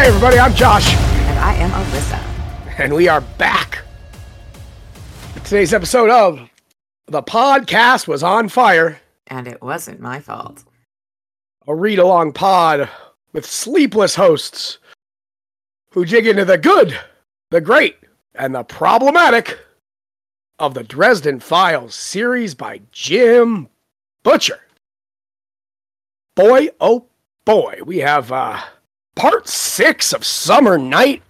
Hi, everybody. I'm Josh. And I am Alyssa. And we are back. Today's episode of The Podcast Was on Fire, And it wasn't my fault. a read along pod with sleepless hosts who dig into the good, the great, and the problematic of the Dresden Files series by Jim Butcher. Boy, oh boy, we have uh, part six of Summer Knight.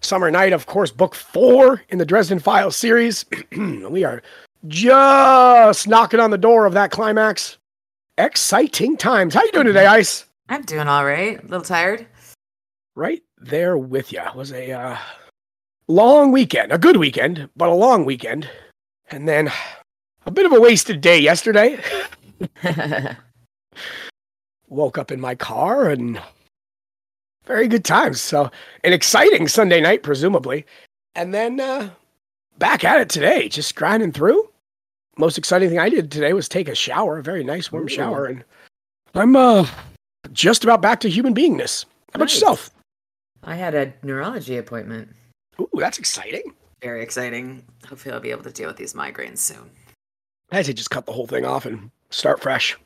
Summer Knight, of course, book four in the Dresden Files series. we are just knocking on the door of that climax. Exciting times. How you doing today, Ice? I'm doing all right. A little tired. Right there with you. Was a uh, long weekend, a good weekend, but a long weekend, and then a bit of a wasted day yesterday. Woke up in my car and very good times. So an exciting Sunday night, presumably, and then uh, back at it today, just grinding through. Most exciting thing I did today was take a shower, a very nice warm Ooh. shower, and I'm uh, just about back to human beingness. How about Nice. yourself? I had a neurology appointment. Ooh, that's exciting. Very exciting. Hopefully, I'll be able to deal with these migraines soon. I had to just cut the whole thing off and start fresh.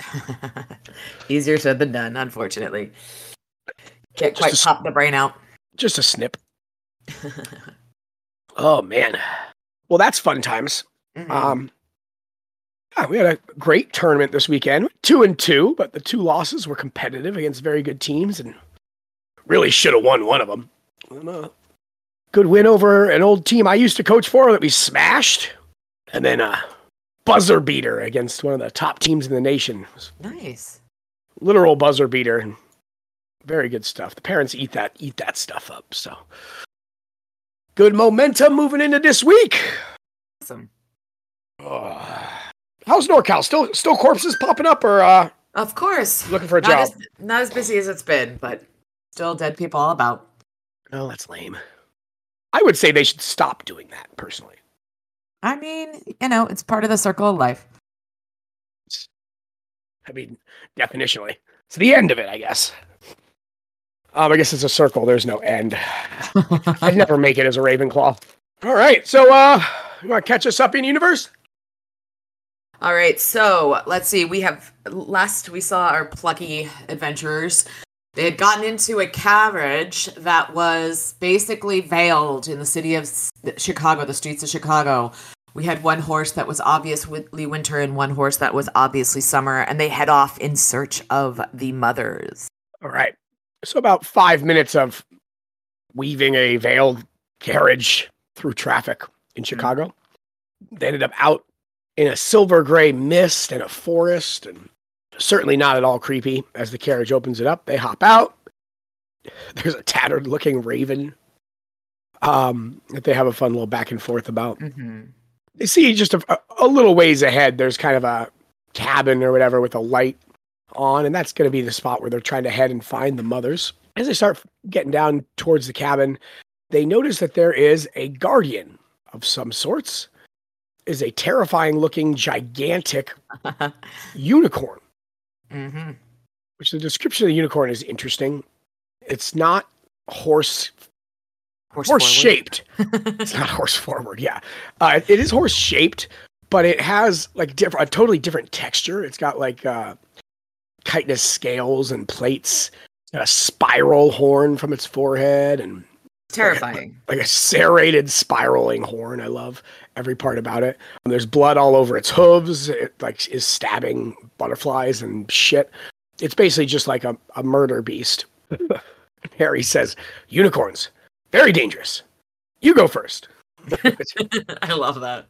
Easier said than done, unfortunately. Can't Just quite a pop the brain out. Just a snip. Oh man. Well, that's fun times. Mhm. Um, yeah, we had a great tournament this weekend. Two and two, but the two losses were competitive against very good teams, and really should have won one of them. And, uh, good win over an old team I used to coach for that we smashed, and then a buzzer beater against one of the top teams in the nation. Nice. literal buzzer beater very good stuff. The parents eat that eat that stuff up. So good momentum moving into this week. Awesome. Ugh. how's NorCal? Still still corpses popping up or uh Of course. looking for a Not job? as, not as busy as it's been, but still dead people all about. Oh, that's lame. I would say they should stop doing that personally. I mean, you know, it's part of the circle of life. I mean, definitionally. It's the end of it, I guess. Um, I guess it's a circle. There's no end. I'd never make it as a Ravenclaw. All right, so uh, you want to catch us up in universe? All right, so let's see. We have last we saw our plucky adventurers. They had gotten into a carriage that was basically veiled in the city of Chicago, the streets of Chicago. We had one horse that was obviously winter and one horse that was obviously summer, and they head off in search of the mothers. All right. So about five minutes of weaving a veiled carriage through traffic in Chicago. They ended up out in a silver gray mist and a forest, and certainly not at all creepy. As the carriage opens it up, they hop out. There's a tattered looking raven um, that they have a fun little back and forth about. Mm-hmm. They see just a, a little ways ahead, there's kind of a cabin or whatever with a light on, and that's going to be the spot where they're trying to head and find the mothers. As they start getting down towards the cabin, they notice that there is a guardian of some sorts, is a terrifying looking gigantic unicorn, mm-hmm. which the description of the unicorn is interesting. It's not horse Horse, horse shaped. it's not horse forward. Yeah, uh, it is horse shaped, but it has like different, a totally different texture. It's got like uh, chitinous scales and plates. It's a spiral horn from its forehead and Terrifying. like a serrated spiraling horn. I love every part about it. And there's blood all over its hooves. It like is stabbing butterflies and shit. It's basically just like a, a murder beast. Harry says, "Unicorns, very dangerous. You go first. I love that.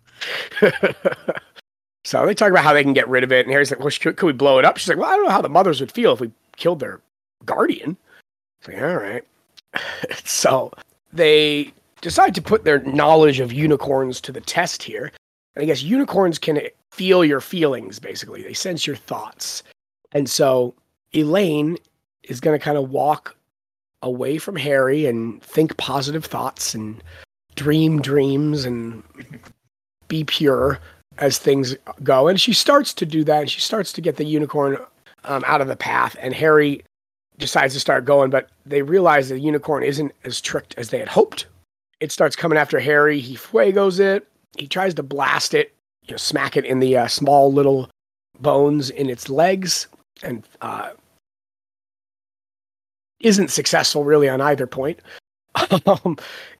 So they talk about how they can get rid of it, and Harry's like, "Well, should, could we blow it up?" She's like, "Well, I don't know how the mothers would feel if we killed their guardian." It's like, all right. so they decide to put their knowledge of unicorns to the test here. And I guess unicorns can feel your feelings, basically. They sense your thoughts. And so Elaine is going to kind of walk away from Harry and think positive thoughts and dream dreams and be pure as things go. And she starts to do that. And she starts to get the unicorn um, out of the path. And Harry decides to start going, but they realize the unicorn isn't as tricked as they had hoped. It starts coming after Harry. He fuegos it. He tries to blast it, you know, smack it in the uh, small little bones in its legs, and uh, isn't successful really on either point. um,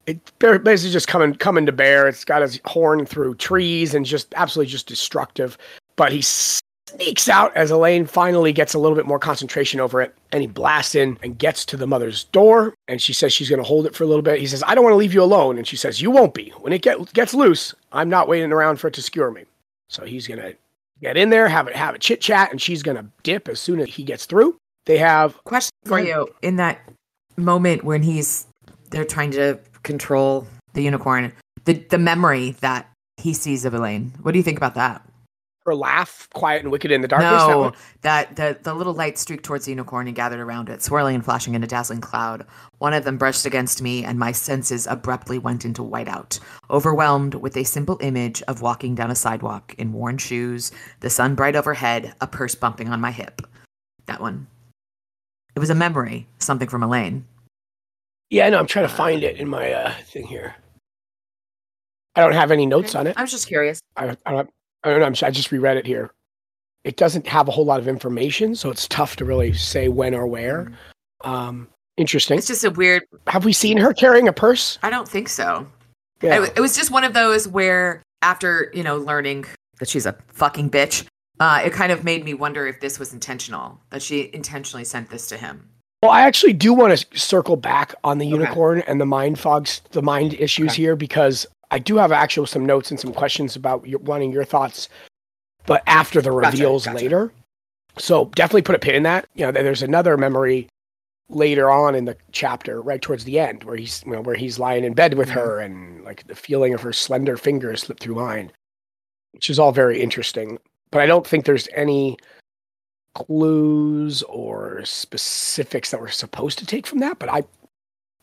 it basically just coming coming to bear. It's got his horn through trees and just absolutely just destructive. But he sneaks out as Elaine finally gets a little bit more concentration over it, and he blasts in and gets to the mother's door. And she says she's going to hold it for a little bit. He says, "I don't want to leave you alone," and she says, "You won't be. When it get, gets loose, I'm not waiting around for it to skewer me." So he's going to get in there, have it have a chit chat, and she's going to dip as soon as he gets through. They have question for you in that moment when he's they're trying to control the unicorn. The the memory that he sees of Elaine. What do you think about that? Her laugh, quiet and wicked in the darkness. No, that, that the the little light streaked towards the unicorn and gathered around it, swirling and flashing in a dazzling cloud. One of them brushed against me, and my senses abruptly went into whiteout, overwhelmed with a simple image of walking down a sidewalk in worn shoes, the sun bright overhead, a purse bumping on my hip. That one. It was a memory, something from Elaine. Yeah, know. I'm trying to find it in my uh, thing here. I don't have any notes on it. I was just curious. I, I, don't, I don't know. I'm, I just reread it here. It doesn't have a whole lot of information, so it's tough to really say when or where. Mm. Um, interesting. It's just a weird. Have we seen her carrying a purse? I don't think so. Yeah. It, it was just one of those where, after you know, learning that she's a fucking bitch, uh, it kind of made me wonder if this was intentional. That she intentionally sent this to him. Well, I actually do want to circle back on the okay. unicorn and the mind fogs, the mind issues okay. here, because I do have actual some notes and some questions about your, wanting your thoughts, but after the reveals gotcha, gotcha. later. So definitely put a pin in that. You know, there's another memory later on in the chapter, right towards the end, where he's you know where he's lying in bed with mm-hmm. her and like the feeling of her slender fingers slip through mine, which is all very interesting. But I don't think there's any clues or specifics that we're supposed to take from that. But I,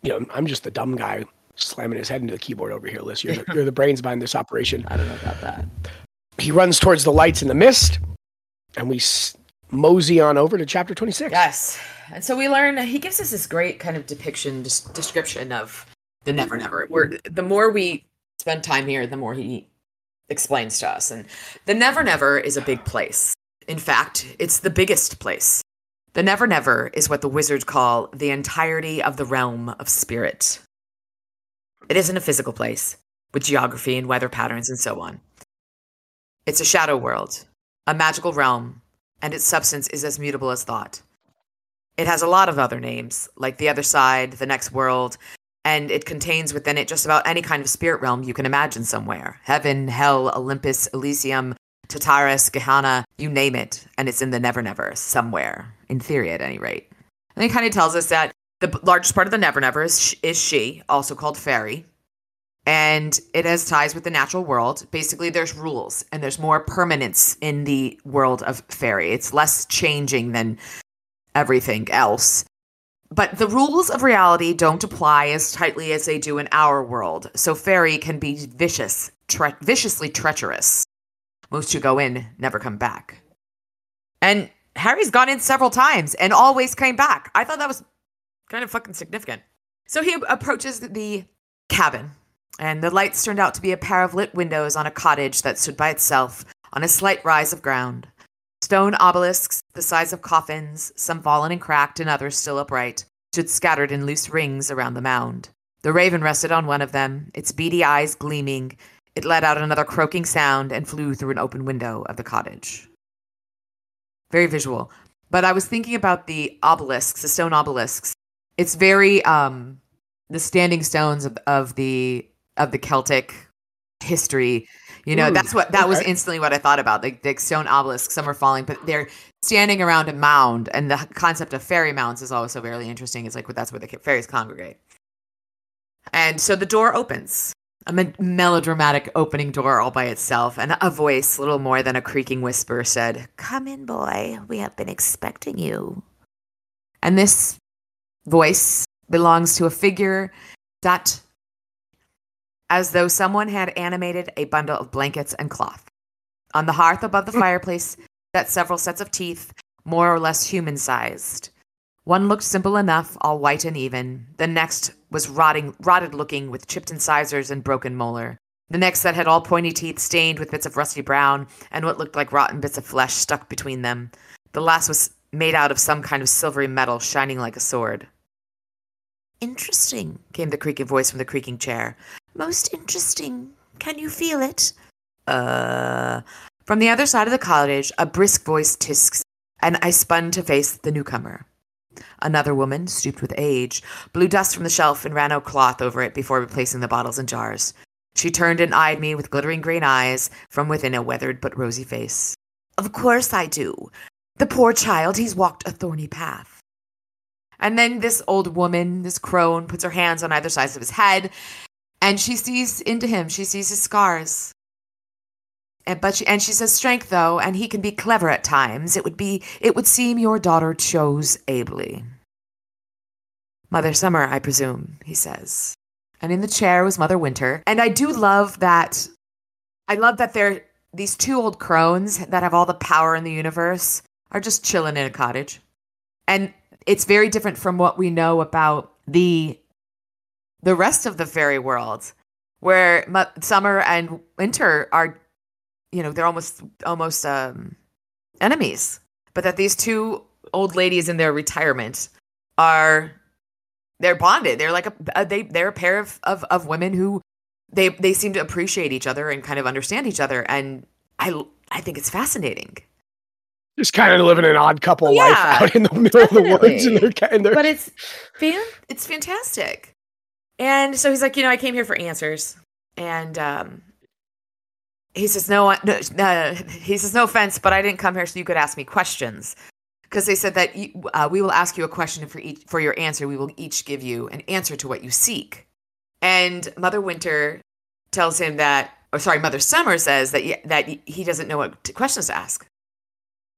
you know, I'm just the dumb guy slamming his head into the keyboard over here, Liz. You're the, you're the brains behind this operation. I don't know about that. He runs towards the lights in the mist, and we s- mosey on over to chapter 26. Yes. And so we learn, he gives us this great kind of depiction, just description of the Never Never. Where the more we spend time here, the more he explains to us. And the Never Never is a big place. In fact, it's the biggest place. The Never Never is what the wizards call the entirety of the realm of spirit. It isn't a physical place, with geography and weather patterns and so on. It's a shadow world, a magical realm, and its substance is as mutable as thought. It has a lot of other names, like the other side, the next world, and it contains within it just about any kind of spirit realm you can imagine somewhere heaven, hell, Olympus, Elysium, Tartarus, Gehenna, you name it, and it's in the Never Never somewhere, in theory at any rate. And it kind of tells us that the largest part of the Never Never is, is she, also called fairy, and it has ties with the natural world. Basically, there's rules and there's more permanence in the world of fairy. It's less changing than everything else. But the rules of reality don't apply as tightly as they do in our world. So fairy can be vicious, tre- viciously treacherous. Most who go in never come back. And Harry's gone in several times and always came back. I thought that was kind of fucking significant. So he approaches the cabin, and the lights turned out to be a pair of lit windows on a cottage that stood by itself on a slight rise of ground. Stone obelisks, the size of coffins, some fallen and cracked and others still upright, stood scattered in loose rings around the mound. The raven rested on one of them, its beady eyes gleaming, it let out another croaking sound and flew through an open window of the cottage. Very visual. But I was thinking about the obelisks, the stone obelisks. It's very um the standing stones of, of the of the Celtic history. You know, Ooh, that's what that okay. was instantly what I thought about. The, the stone obelisks, some are falling, but they're standing around a mound. And the concept of fairy mounds is also very interesting. It's like that's where the fairies congregate. And so the door opens a me- melodramatic opening door all by itself, and a voice, little more than a creaking whisper, said, Come in, boy. We have been expecting you. And this voice belongs to a figure that, as though someone had animated a bundle of blankets and cloth. On the hearth above the fireplace sat several sets of teeth, more or less human sized. One looked simple enough, all white and even. The next was rotting, rotted looking with chipped incisors and broken molar. The next that had all pointy teeth stained with bits of rusty brown and what looked like rotten bits of flesh stuck between them. The last was made out of some kind of silvery metal shining like a sword. Interesting, came the creaky voice from the creaking chair. Most interesting. Can you feel it? Uh. From the other side of the cottage, a brisk voice tisks, and I spun to face the newcomer. Another woman, stooped with age, blew dust from the shelf and ran a cloth over it before replacing the bottles and jars. She turned and eyed me with glittering green eyes from within a weathered but rosy face. Of course I do. The poor child, he's walked a thorny path. And then this old woman, this crone, puts her hands on either sides of his head, and she sees into him. She sees his scars. And but she and she says strength though, and he can be clever at times. It would be it would seem your daughter chose ably. Mother Summer, I presume, he says. And in the chair was Mother Winter. And I do love that I love that they're these two old crones that have all the power in the universe are just chilling in a cottage. And it's very different from what we know about the the rest of the fairy world where summer and winter are you know they're almost almost um enemies but that these two old ladies in their retirement are they're bonded. They're like a, a they they're a pair of, of of women who they they seem to appreciate each other and kind of understand each other. And i i think it's fascinating. Just kind of living an odd couple yeah, life out in the middle definitely. of the woods and they're kind of but it's fan it's fantastic. And so he's like you know i came here for answers. And um he says no, no, no he says no offense but i didn't come here so you could ask me questions. Because they said that you, uh, we will ask you a question for each for your answer. We will each give you an answer to what you seek. And mother winter tells him that or sorry mother summer says that that he doesn't know what questions to ask.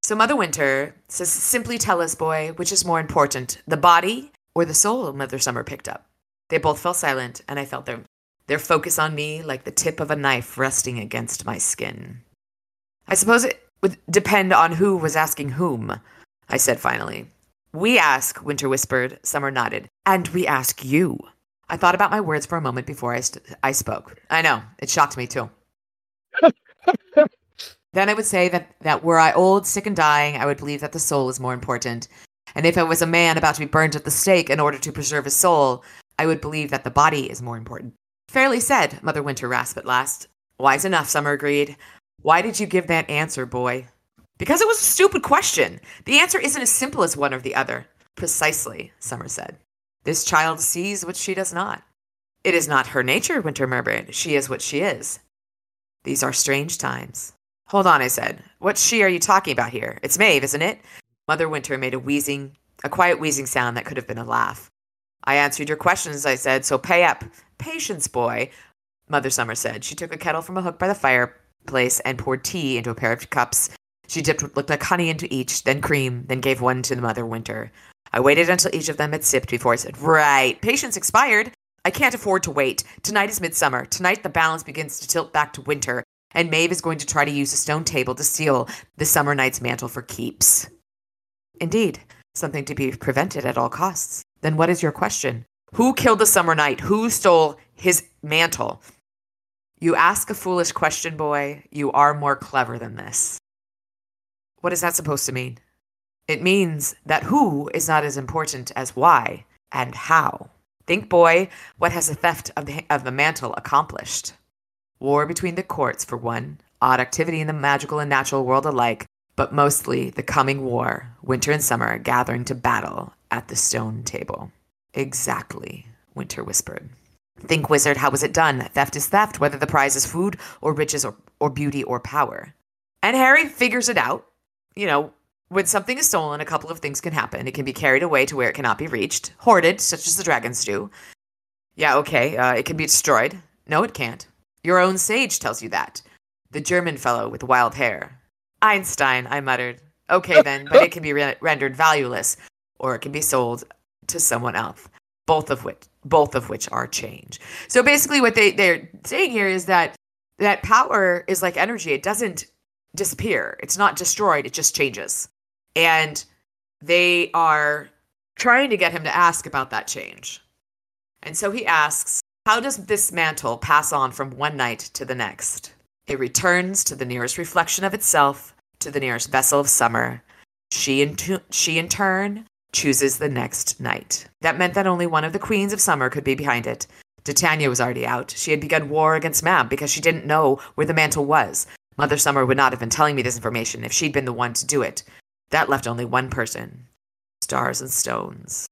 So mother winter says simply tell us boy which is more important the body or the soul? Mother summer picked up. They both fell silent and i felt their their focus on me like the tip of a knife resting against my skin. I suppose it would depend on who was asking whom, I said finally. We ask, Winter whispered. Summer nodded. And we ask you. I thought about my words for a moment before I, st- I spoke. I know, it shocked me too. then I would say that, that were I old, sick, and dying, I would believe that the soul is more important. And if I was a man about to be burned at the stake in order to preserve his soul, I would believe that the body is more important. Fairly said, Mother Winter rasped at last. Wise enough, Summer agreed. Why did you give that answer, boy? Because it was a stupid question. The answer isn't as simple as one or the other. Precisely, Summer said. This child sees what she does not. It is not her nature, Winter murmured. She is what she is. These are strange times. Hold on, I said. What she are you talking about here? It's Maeve, isn't it? Mother Winter made a wheezing, a quiet wheezing sound that could have been a laugh. I answered your questions, I said, so pay up. Patience, boy, Mother Summer said. She took a kettle from a hook by the fireplace and poured tea into a pair of cups. She dipped what looked like honey into each, then cream, then gave one to the Mother Winter. I waited until each of them had sipped before I said, Right, patience expired. I can't afford to wait. Tonight is midsummer. Tonight the balance begins to tilt back to winter, and Maeve is going to try to use a stone table to steal the summer knight's mantle for keeps. Indeed, something to be prevented at all costs. Then what is your question? Who killed the summer knight? Who stole his mantle? You ask a foolish question, boy. You are more clever than this. What is that supposed to mean? It means that who is not as important as why and how. Think, boy, what has the theft of the, of the mantle accomplished? War between the courts, for one, odd activity in the magical and natural world alike, but mostly the coming war, winter and summer gathering to battle at the stone table. Exactly, Winter whispered. Think, wizard, how was it done? Theft is theft, whether the prize is food or riches or, or beauty or power. And Harry figures it out. You know, when something is stolen, a couple of things can happen. It can be carried away to where it cannot be reached, hoarded, such as the dragons do. Yeah, okay, uh, it can be destroyed. No, it can't. Your own sage tells you that. The German fellow with wild hair. Einstein, I muttered. Okay, then, but it can be re- rendered valueless, or it can be sold to someone else. Both of which both of which are change. So basically what they, they're saying here is that that power is like energy. It doesn't disappear. It's not destroyed, it just changes. And they are trying to get him to ask about that change. And so he asks, How does this mantle pass on from one knight to the next? It returns to the nearest reflection of itself, to the nearest vessel of summer. She in, tu- she in turn chooses the next knight. That meant that only one of the queens of summer could be behind it. Titania was already out. She had begun war against Mab because she didn't know where the mantle was. Mother Summer would not have been telling me this information if she'd been the one to do it. That left only one person Stars and Stones.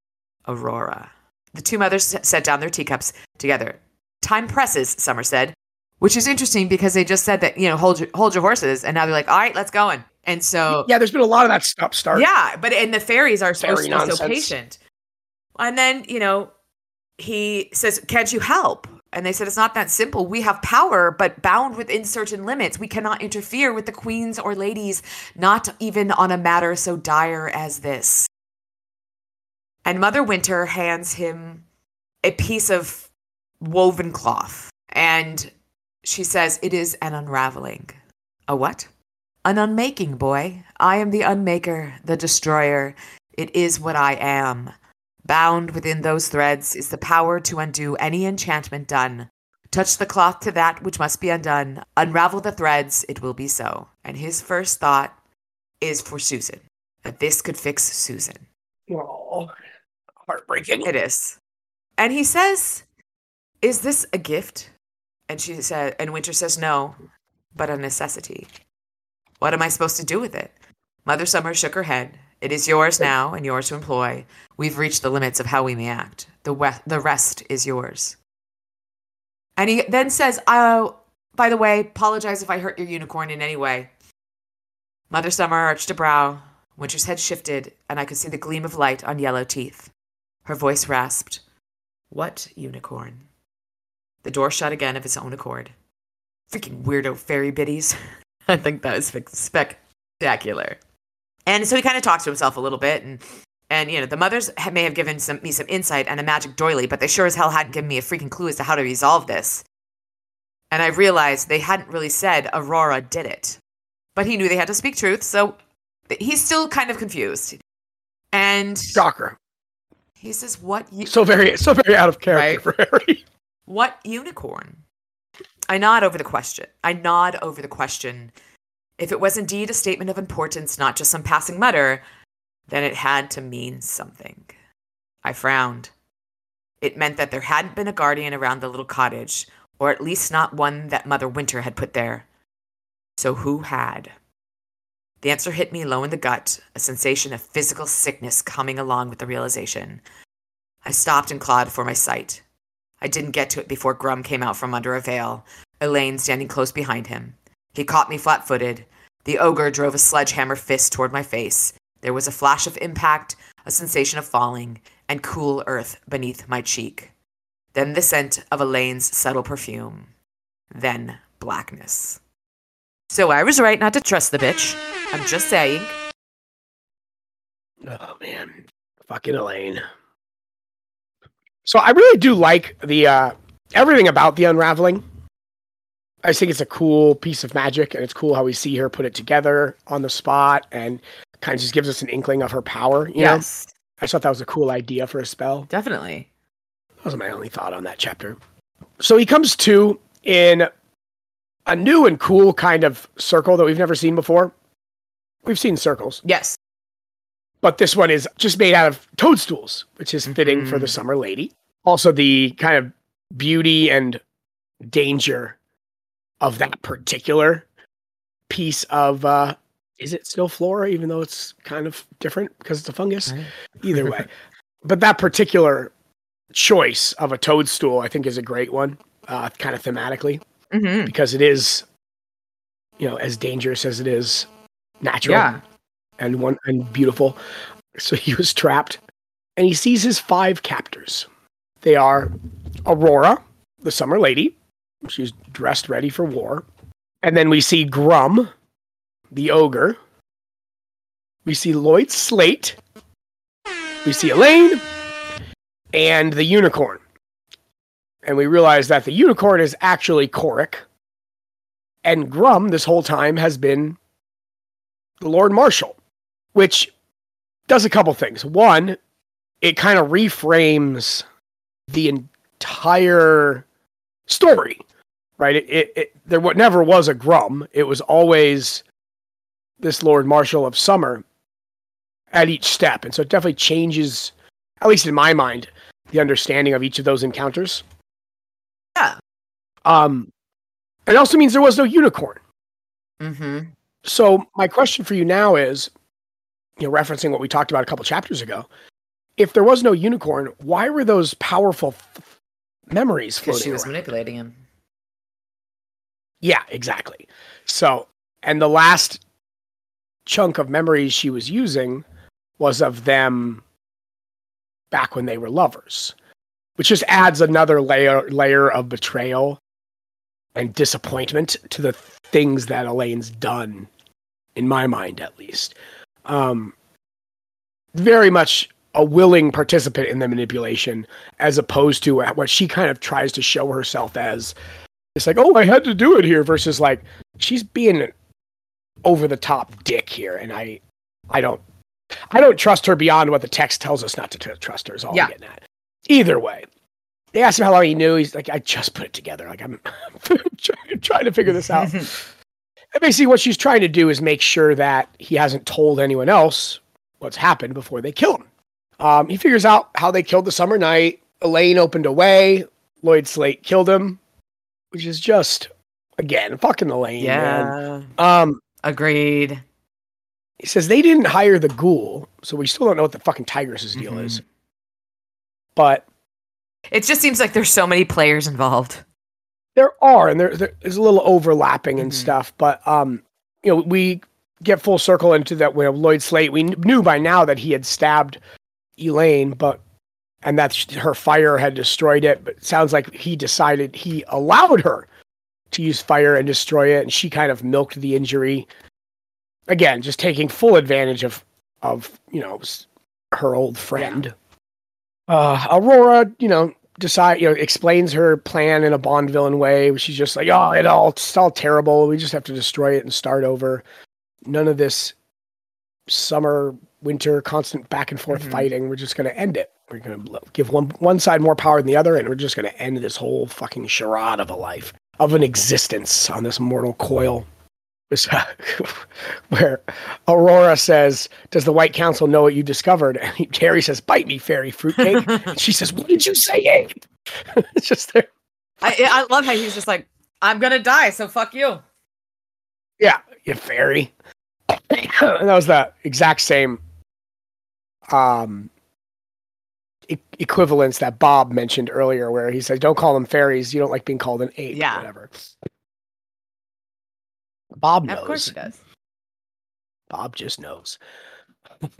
Aurora. The two mothers set down their teacups together. Time presses, Summer said, which is interesting because they just said that, you know, hold your, hold your horses. And now they're like, all right, let's go. In. And so. Yeah, there's been a lot of that stop start. Yeah, but and the fairies are Fairy be so patient. And then, you know, he says, Can't you help? And they said, It's not that simple. We have power, but bound within certain limits. We cannot interfere with the queens or ladies, not even on a matter so dire as this. And Mother Winter hands him a piece of woven cloth. And she says, It is an unraveling. A what? An unmaking, boy. I am the unmaker, the destroyer. It is what I am. Bound within those threads is the power to undo any enchantment done. Touch the cloth to that which must be undone. Unravel the threads, it will be so. And his first thought is for Susan, that this could fix Susan. Oh, heartbreaking. It is. And he says, Is this a gift? And she said, and Winter says, No, but a necessity. What am I supposed to do with it? Mother Summer shook her head. It is yours now and yours to employ. We've reached the limits of how we may act. The, we- the rest is yours. And he then says, Oh, by the way, apologize if I hurt your unicorn in any way. Mother Summer arched a brow. Winter's head shifted, and I could see the gleam of light on yellow teeth. Her voice rasped, What unicorn? The door shut again of its own accord. Freaking weirdo fairy biddies. I think that was spectacular. And so he kind of talks to himself a little bit, and and you know the mothers may have given some, me some insight and a magic doily, but they sure as hell hadn't given me a freaking clue as to how to resolve this. And I realized they hadn't really said Aurora did it, but he knew they had to speak truth, so he's still kind of confused. And Shocker. he says, "What? You- So very, so very out of character for Harry. What unicorn? I nod over the question. I nod over the question. If it was indeed a statement of importance, not just some passing mutter, then it had to mean something. I frowned. It meant that there hadn't been a guardian around the little cottage, or at least not one that Mother Winter had put there. So who had? The answer hit me low in the gut, a sensation of physical sickness coming along with the realization. I stopped and clawed for my sight. I didn't get to it before Grum came out from under a veil, Elaine standing close behind him. He caught me flat footed. The ogre drove a sledgehammer fist toward my face. There was a flash of impact, a sensation of falling, and cool earth beneath my cheek. Then the scent of Elaine's subtle perfume. Then blackness. So I was right not to trust the bitch. I'm just saying. Oh man, fucking Elaine. So I really do like the uh everything about the unraveling. I just think it's a cool piece of magic, and it's cool how we see her put it together on the spot, and kind of just gives us an inkling of her power. You know, I thought that was a cool idea for a spell. definitely. That was my only thought on that chapter. So he comes to in a new and cool kind of circle that we've never seen before. We've seen circles, Yes. But this one is just made out of toadstools, which is fitting for the Mhm. summer lady. Also, the kind of beauty and danger of that particular piece of uh is it still flora even though it's kind of different because it's a fungus Right. either way but that particular choice of a toadstool i think is a great one uh kind of thematically Mm-hmm. because it is you know as dangerous as it is natural Yeah. And one and beautiful. So he was trapped and he sees his five captors. They are aurora the summer lady. She's dressed ready for war. And then we see grum the ogre. We see lloyd slate. We see elaine and the unicorn. And we realize that the unicorn is actually Korrick, and Grum this whole time has been the Lord Marshal, which does a couple things. One, it kind of reframes the entire story, right? It, it, it there never was a Grum. It was always this Lord Marshal of Summer at each step, and so it definitely changes, at least in my mind, the understanding of each of those encounters. Yeah. Um, it also means there was no unicorn. Mm-hmm. So my question for you now is, you know, referencing what we talked about a couple chapters ago, if there was no unicorn, why were those powerful f- memories floating she was around? manipulating him. Yeah, exactly. So, and the last chunk of memories she was using was of them back when they were lovers, which just adds another layer layer of betrayal and disappointment to the things that Elaine's done, in my mind at least. Um, very much a willing participant in the manipulation, as opposed to what she kind of tries to show herself as it's like, oh, I had to do it here, versus like she's being an over the top dick here, and I, I don't, I don't trust her beyond what the text tells us not to tr- trust her. Is all Yeah. I'm getting at. Either way, they asked him how long he knew. He's like, I just put it together. Like I'm, trying to figure this out. Basically, what she's trying to do is make sure that he hasn't told anyone else what's happened before they kill him. Um, he figures out how they killed the summer knight. Elaine opened a way. Lloyd Slate killed him, which is just again fucking Elaine. man. yeah. Um, Agreed. he says they didn't hire the ghoul, so we still don't know what the fucking Tigress's deal Mhm. is. But It just seems like there's so many players involved. There are, and there, there- there's a little overlapping and Mhm. stuff. But um, you know, we get full circle into that with Lloyd Slate. We knew by now that he had stabbed Elaine, but and that her fire had destroyed it. But it sounds like he decided he allowed her to use fire and destroy it, and she kind of milked the injury. Again, just taking full advantage of of you know her old friend. Uh, Aurora, you know, decide you know explains her plan in a Bond villain way. She's just like, oh, it all it's all terrible. We just have to destroy it and start over. None of this summer, winter, constant back and forth Mhm. fighting. We're just going to end it. We're going to give one one side more power than the other, and we're just going to end this whole fucking charade of a life of an existence on this mortal coil. Where Aurora says, "Does the White Council know what you discovered?" And Harry says, "Bite me, fairy fruitcake." And she says, "What did you say, Abe?" it's just there. I I love how he's just like, I'm gonna die, so fuck you. Yeah, you fairy. and that was the exact same um e- equivalence that Bob mentioned earlier, where he said, "Don't call them fairies. You don't like being called an ape, Yeah. or whatever." Bob knows. Of course he does. Bob just knows.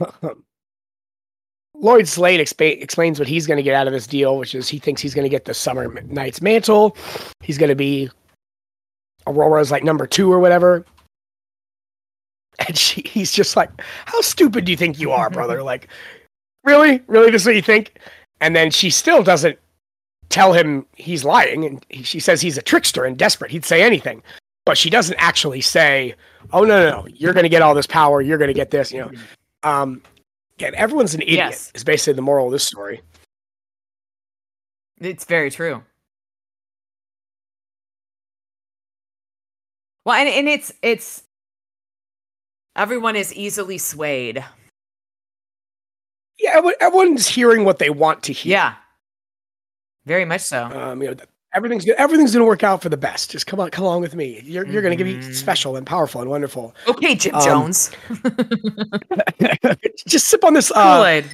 Lloyd Slate expa- explains what he's going to get out of this deal, which is he thinks he's going to get the Summer Knight's mantle. He's going to be Aurora's like number two or whatever. And she, he's just like, "How stupid do you think you are, brother? like, really, really, this is what you think?" And then she still doesn't tell him he's lying, and he, she says he's a trickster and desperate. He'd say anything, but she doesn't actually say, "Oh no, no, no! You're going to get all this power. You're going to get this." You know, um, again, everyone's an idiot. Yes. Is basically the moral of this story. It's very true. Well, and, and it's it's everyone is easily swayed. Yeah, everyone's hearing what they want to hear. Yeah. Very much so. Um, you know, th- everything's everything's going to work out for the best. Just come on, come along with me. You're you're going to be special and powerful and wonderful. okay, Jim um, Jones. Just sip on this. Uh, Kool-Aid.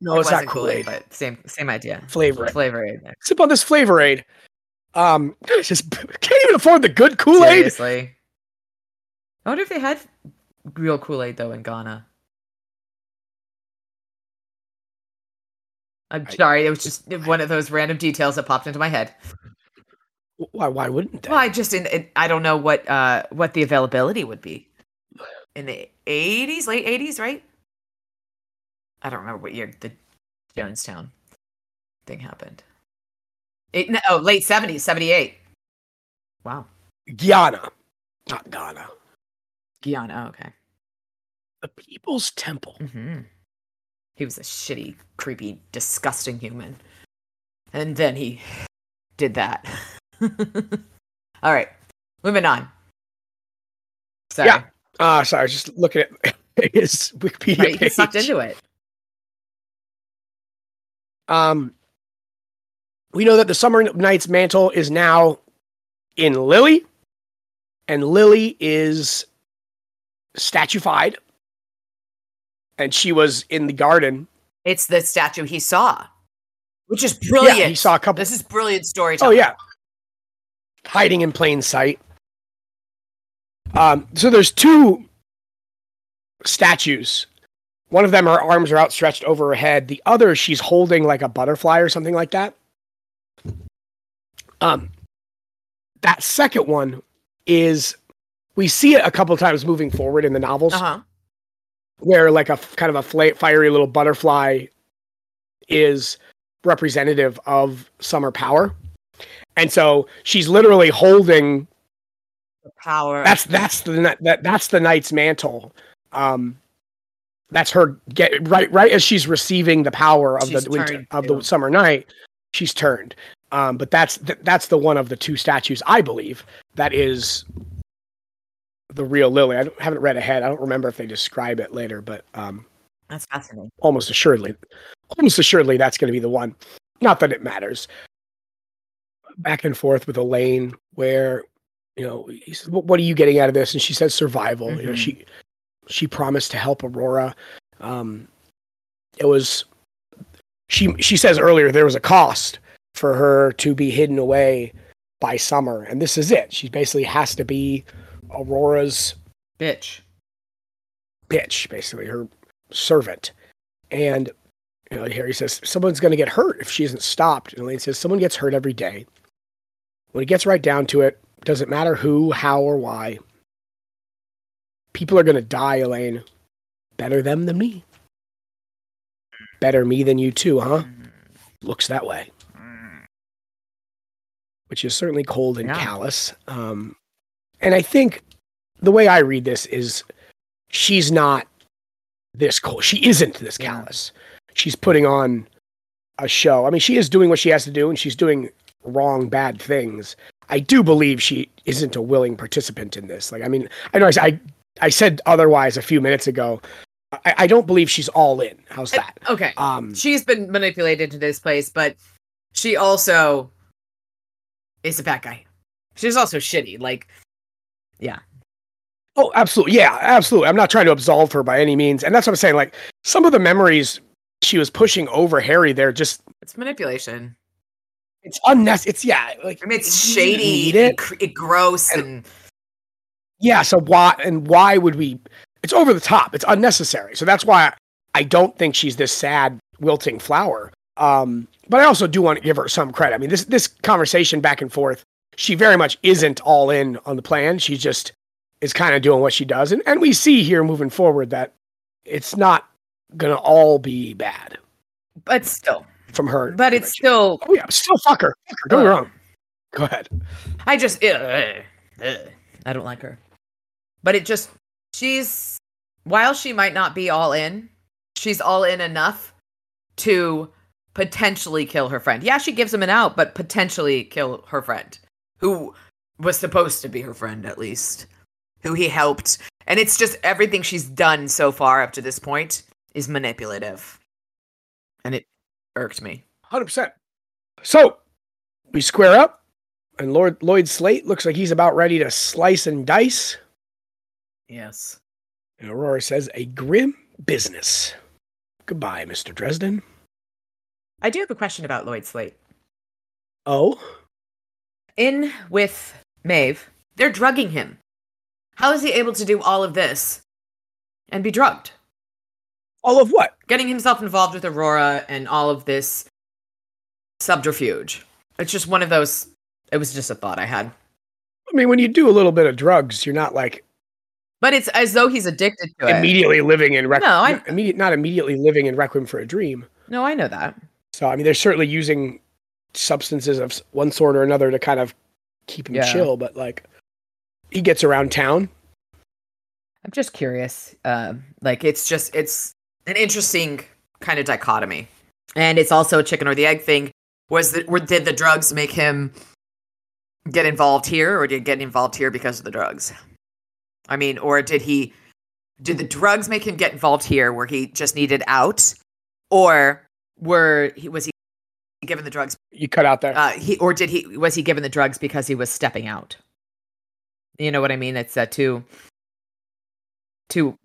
no, It it's not wasn't Kool Aid. but same same idea. Flavor. Flavor Aid. Sip on this Flavor Aid. Um, just can't even afford the good Kool Aid. Seriously. I wonder if they had real Kool-Aid though in Ghana. I'm I- sorry, it was just one of those random details that popped into my head. Why? Why wouldn't they? Well, I just in, in I don't know what uh what the availability would be in the 80s, late 80s, right? I don't remember what year the Jonestown thing happened. It, no, oh, late 70s, 78. Wow. Guyana, not Ghana. Guyana. Oh, okay. The People's Temple. hmm He was a shitty, creepy, disgusting human. And then he did that. All right, moving on. Sorry. Yeah. Uh, sorry, I was just looking at his Wikipedia Right, page. sucked into it. Um, we know that the Summer Knight's mantle is now in Lily, and Lily is statuified, and she was in the garden. It's the statue he saw, which is brilliant. Yeah, he saw a couple. This is brilliant storytelling. oh yeah, hiding in plain sight. Um, so there's two statues. One of them, her arms are outstretched over her head. The other, she's holding like a butterfly or something like that. Um, that second one is we see it a couple times moving forward in the novels, Uh huh. Where like a kind of a fiery little butterfly is representative of summer power, and so she's literally holding The power. that's that's the that that's the knight's mantle. Um, that's her get right right as she's receiving the power of She's the winter of the summer knight. She's turned. Um, but that's th- that's the one of the two statues I believe that is the real Lily. I haven't read ahead. I don't remember if they describe it later, but um, That's fascinating. almost assuredly, almost assuredly that's going to be the one. Not that it matters. Back and forth with Elaine, where you know he says, "What what are you getting out of this?" And she says, "Survival." You know, Mhm. she she promised to help Aurora. Um, it was she she says earlier there was a cost for her to be hidden away by summer, and this is it. She basically has to be Aurora's Bitch. bitch, basically her servant. And you know, Harry says someone's going to get hurt if she isn't stopped. And Elaine says someone gets hurt every day. When it gets right down to it, doesn't matter who, how, or why. People are going to die, Elaine. Better them than me. Better me than you too, huh? Looks that way. Which is certainly cold and Yeah. callous. Um, and I think the way I read this is she's not this cold. She isn't this callous. She's putting on a show. I mean, she is doing what she has to do, and she's doing wrong, bad things. I do believe she isn't a willing participant in this. Like, I mean, I know I, I, I said otherwise a few minutes ago. I, I don't believe she's all in. How's that? Okay. Um, She's been manipulated to this place, but she also is a bad guy. She's also shitty. Like, yeah. Oh, absolutely. Yeah, absolutely. I'm not trying to absolve her by any means. And that's what I'm saying. Like some of the memories she was pushing over Harry there just It's manipulation. it's unnecessary. It's yeah, like I mean, it's shady, need and it. cr- it gross, And- and Yeah, so why and why would we it's over the top. It's unnecessary. So that's why I don't think she's this sad wilting flower. Um but I also do want to give her some credit. I mean, this this conversation back and forth, she very much isn't all in on the plan. She just is kind of doing what she does. And and we see here moving forward that it's not gonna all be bad but still, from her. but it's still. Oh yeah, still fuck her. Fuck her. Don't get me wrong. Go ahead. I just, ugh, ugh, I don't like her. But it just, she's, while she might not be all in, she's all in enough to potentially kill her friend. Yeah, she gives him an out, but potentially kill her friend, who was supposed to be her friend at least, who he helped. And it's just everything she's done so far up to this point is manipulative. And it irked me. Hundred percent. So we square up, and Lord Lloyd Slate looks like he's about ready to slice and dice. Yes. And Aurora says, "A grim business." Goodbye, Mister Dresden. I do have a question about Lloyd Slate. Oh, in with Maeve, they're drugging him. How is he able to do all of this and be drugged? all of what? Getting himself involved with Aurora and all of this subterfuge. It's just one of those. It was just a thought I had. I mean, when you do a little bit of drugs, you're not like But it's as though he's addicted to it. immediately living in rec- No, I- immediate, not immediately living in Requiem for a Dream. No, I know that. So I mean, they're certainly using substances of one sort or another to kind of keep him Yeah. chill. But like, he gets around town. I'm just curious. Um, like it's just it's an interesting kind of dichotomy. And it's also a chicken or the egg thing. Was the, or did the drugs make him get involved here, or did he get involved here because of the drugs? I mean, or did he? Did the drugs make him get involved here, where he just needed out, or were he was he given the drugs? You cut out there. Uh, he or did he was he given the drugs because he was stepping out? You know what I mean? It's that too two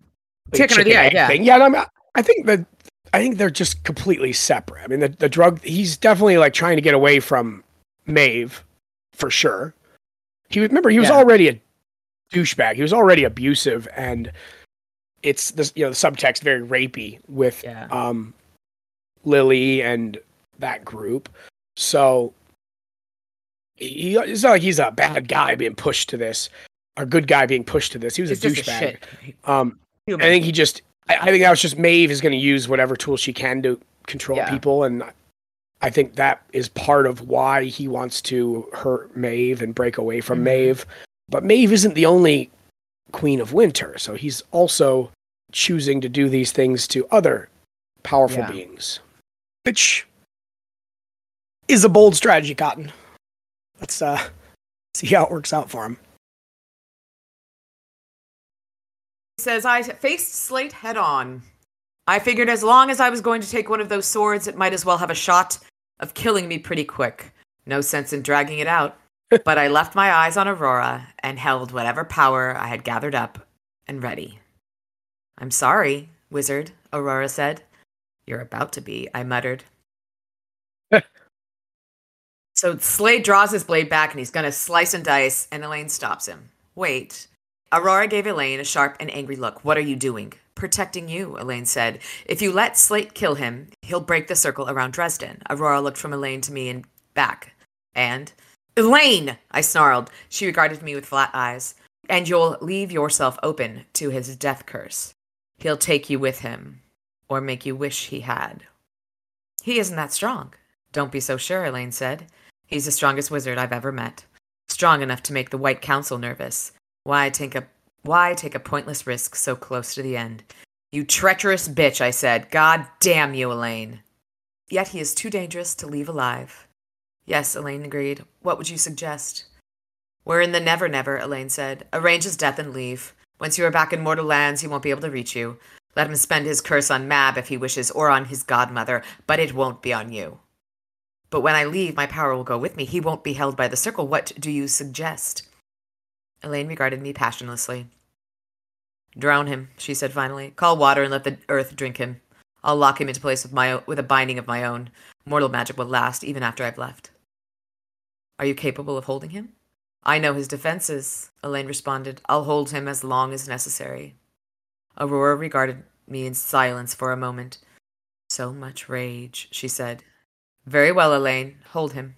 The chicken or the egg, yeah. thing. Yeah, and I'm, I think that I think they're just completely separate. I mean, the, the drug. He's definitely like trying to get away from Maeve, for sure. He remember he was Yeah. already a douchebag. He was already abusive, and it's this you know the subtext very rapey with Yeah. um Lily and that group. So he it's not like he's a bad guy being pushed to this, or good guy being pushed to this. He was He's a douchebag. Um. I think he just. I, I think that was just Maeve is going to use whatever tools she can to control Yeah. people, and I think that is part of why he wants to hurt Maeve and break away from Mhm. Maeve. But Maeve isn't the only Queen of Winter, so he's also choosing to do these things to other powerful Yeah. beings, which is a bold strategy, Cotton. Let's uh, see how it works out for him. He says, I faced Slate head on. I figured as long as I was going to take one of those swords, it might as well have a shot of killing me pretty quick. No sense in dragging it out. but I left my eyes on Aurora and held whatever power I had gathered up and ready. I'm sorry, wizard, Aurora said. You're about to be, I muttered. So Slate draws his blade back and he's going to slice and dice, and Elaine stops him. Wait. Aurora gave Elaine a sharp and angry look. What are you doing? Protecting you, Elaine said. If you let Slate kill him, he'll break the circle around Dresden. Aurora looked from Elaine to me and back. And Elaine, I snarled. She regarded me with flat eyes. And you'll leave yourself open to his death curse. He'll take you with him, or make you wish he had. He isn't that strong. Don't be so sure, Elaine said. He's the strongest wizard I've ever met. Strong enough to make the White Council nervous. Why take a why take a pointless risk so close to the end? You treacherous bitch, I said. God damn you, Elaine. Yet he is too dangerous to leave alive. Yes, Elaine agreed. What would you suggest? We're in the Never Never, Elaine said. Arrange his death and leave. Once you are back in mortal lands, he won't be able to reach you. Let him spend his curse on Mab if he wishes, or on his godmother, but it won't be on you. But when I leave, my power will go with me. He won't be held by the circle. What do you suggest? Elaine regarded me passionlessly. Drown him, she said finally. Call water and let the earth drink him. I'll lock him into place with my with a binding of my own. Mortal magic will last even after I've left. Are you capable of holding him? I know his defenses, Elaine responded. I'll hold him as long as necessary. Aurora regarded me in silence for a moment. So much rage, she said. Very well, Elaine. Hold him.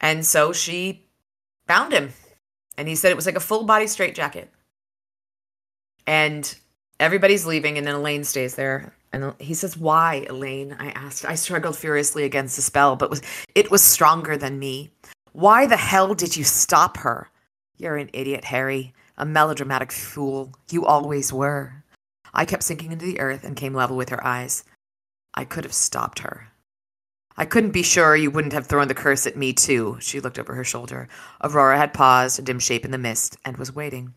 And so she bound him. And he said it was like a full body straitjacket. And everybody's leaving, and then Elaine stays there. And he says, Why, Elaine? I asked. I struggled furiously against the spell, but was it was stronger than me. Why the hell did you stop her? You're an idiot, Harry. A melodramatic fool. You always were. I kept sinking into the earth and came level with her eyes. I could have stopped her. I couldn't be sure you wouldn't have thrown the curse at me, too. She looked over her shoulder. Aurora had paused, a dim shape in the mist, and was waiting.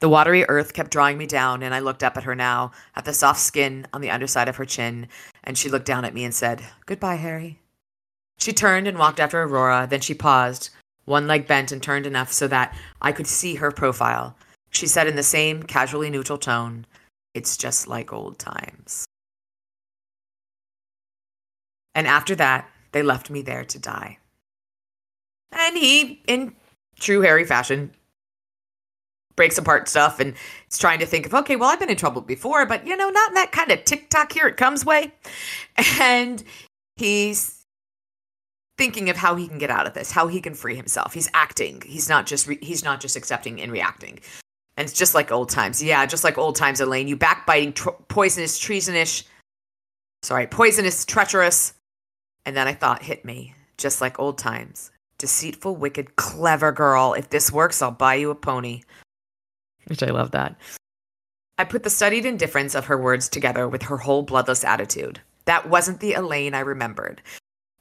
The watery earth kept drawing me down, and I looked up at her now, at the soft skin on the underside of her chin, and she looked down at me and said, Goodbye, Harry. She turned and walked after Aurora, then she paused, one leg bent and turned enough so that I could see her profile. She said in the same casually neutral tone, It's just like old times. And after that, they left me there to die. And he, in true Harry fashion, breaks apart stuff and is trying to think of, okay, well, I've been in trouble before, but you know, not in that kind of tick tock here it comes way. And he's thinking of how he can get out of this, how he can free himself. He's acting. He's not just re- he's not just accepting and reacting. And it's just like old times. Yeah, just like old times, Elaine. You backbiting, tr- poisonous, treasonish. Sorry, poisonous, treacherous. And then I thought hit me, just like old times. Deceitful, wicked, clever girl. If this works, I'll buy you a pony. Which I love that. I put the studied indifference of her words together with her whole bloodless attitude. That wasn't the Elaine I remembered.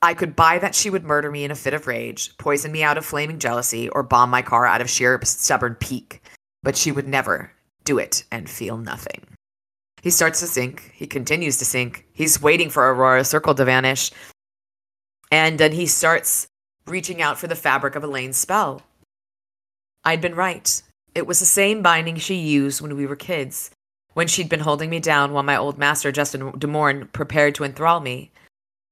I could buy that she would murder me in a fit of rage, poison me out of flaming jealousy, or bomb my car out of sheer stubborn pique. But she would never do it and feel nothing. He starts to sink. He continues to sink. He's waiting for Aurora's circle to vanish. And then he starts reaching out for the fabric of Elaine's spell. I'd been right. It was the same binding she used when we were kids, when she'd been holding me down while my old master, Justin DuMorne, prepared to enthrall me.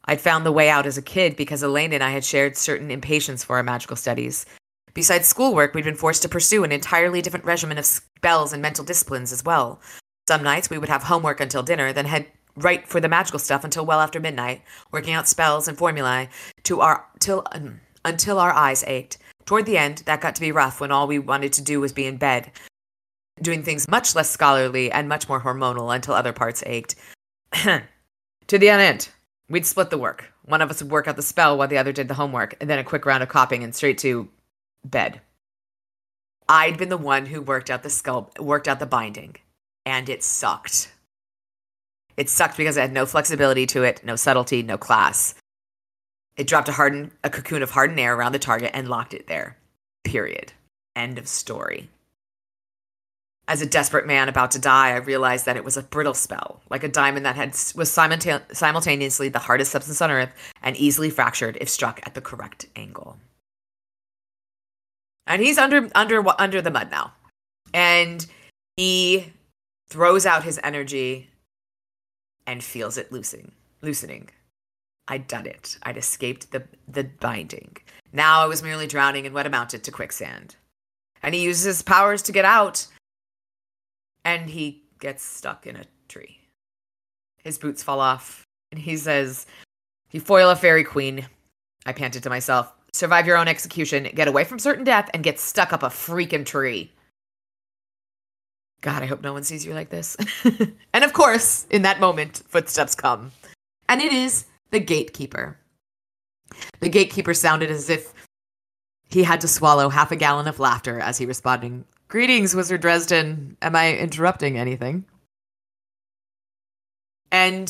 I'd found the way out as a kid because Elaine and I had shared certain impatience for our magical studies. Besides schoolwork, we'd been forced to pursue an entirely different regimen of spells and mental disciplines as well. Some nights we would have homework until dinner, then head right for the magical stuff until well after midnight, working out spells and formulae to our till um, until our eyes ached. Toward the end, that got to be rough when all we wanted to do was be in bed, doing things much less scholarly and much more hormonal until other parts ached. to the end, we'd split the work. One of us would work out the spell while the other did the homework, and then a quick round of copying and straight to bed. I'd been the one who worked out the sculpt, worked out the binding, and it sucked. It sucked because it had no flexibility to it, no subtlety, no class. It dropped a hardened a cocoon of hardened air around the target and locked it there. Period. End of story. As a desperate man about to die, I realized that it was a brittle spell, like a diamond that had was simulta- simultaneously the hardest substance on earth and easily fractured if struck at the correct angle. And he's under under under the mud now. And he throws out his energy and feels it loosening, loosening. I'd done it. I'd escaped the, the binding. Now I was merely drowning in what amounted to quicksand. And he uses his powers to get out. And he gets stuck in a tree. His boots fall off. And he says, You foil a fairy queen. I panted to myself. Survive your own execution, get away from certain death, and get stuck up a freaking tree. God, I hope no one sees you like this. and of course, in that moment, footsteps come. And it is the gatekeeper. The gatekeeper sounded as if he had to swallow half a gallon of laughter as he responded, Greetings, Wizard Dresden. Am I interrupting anything? And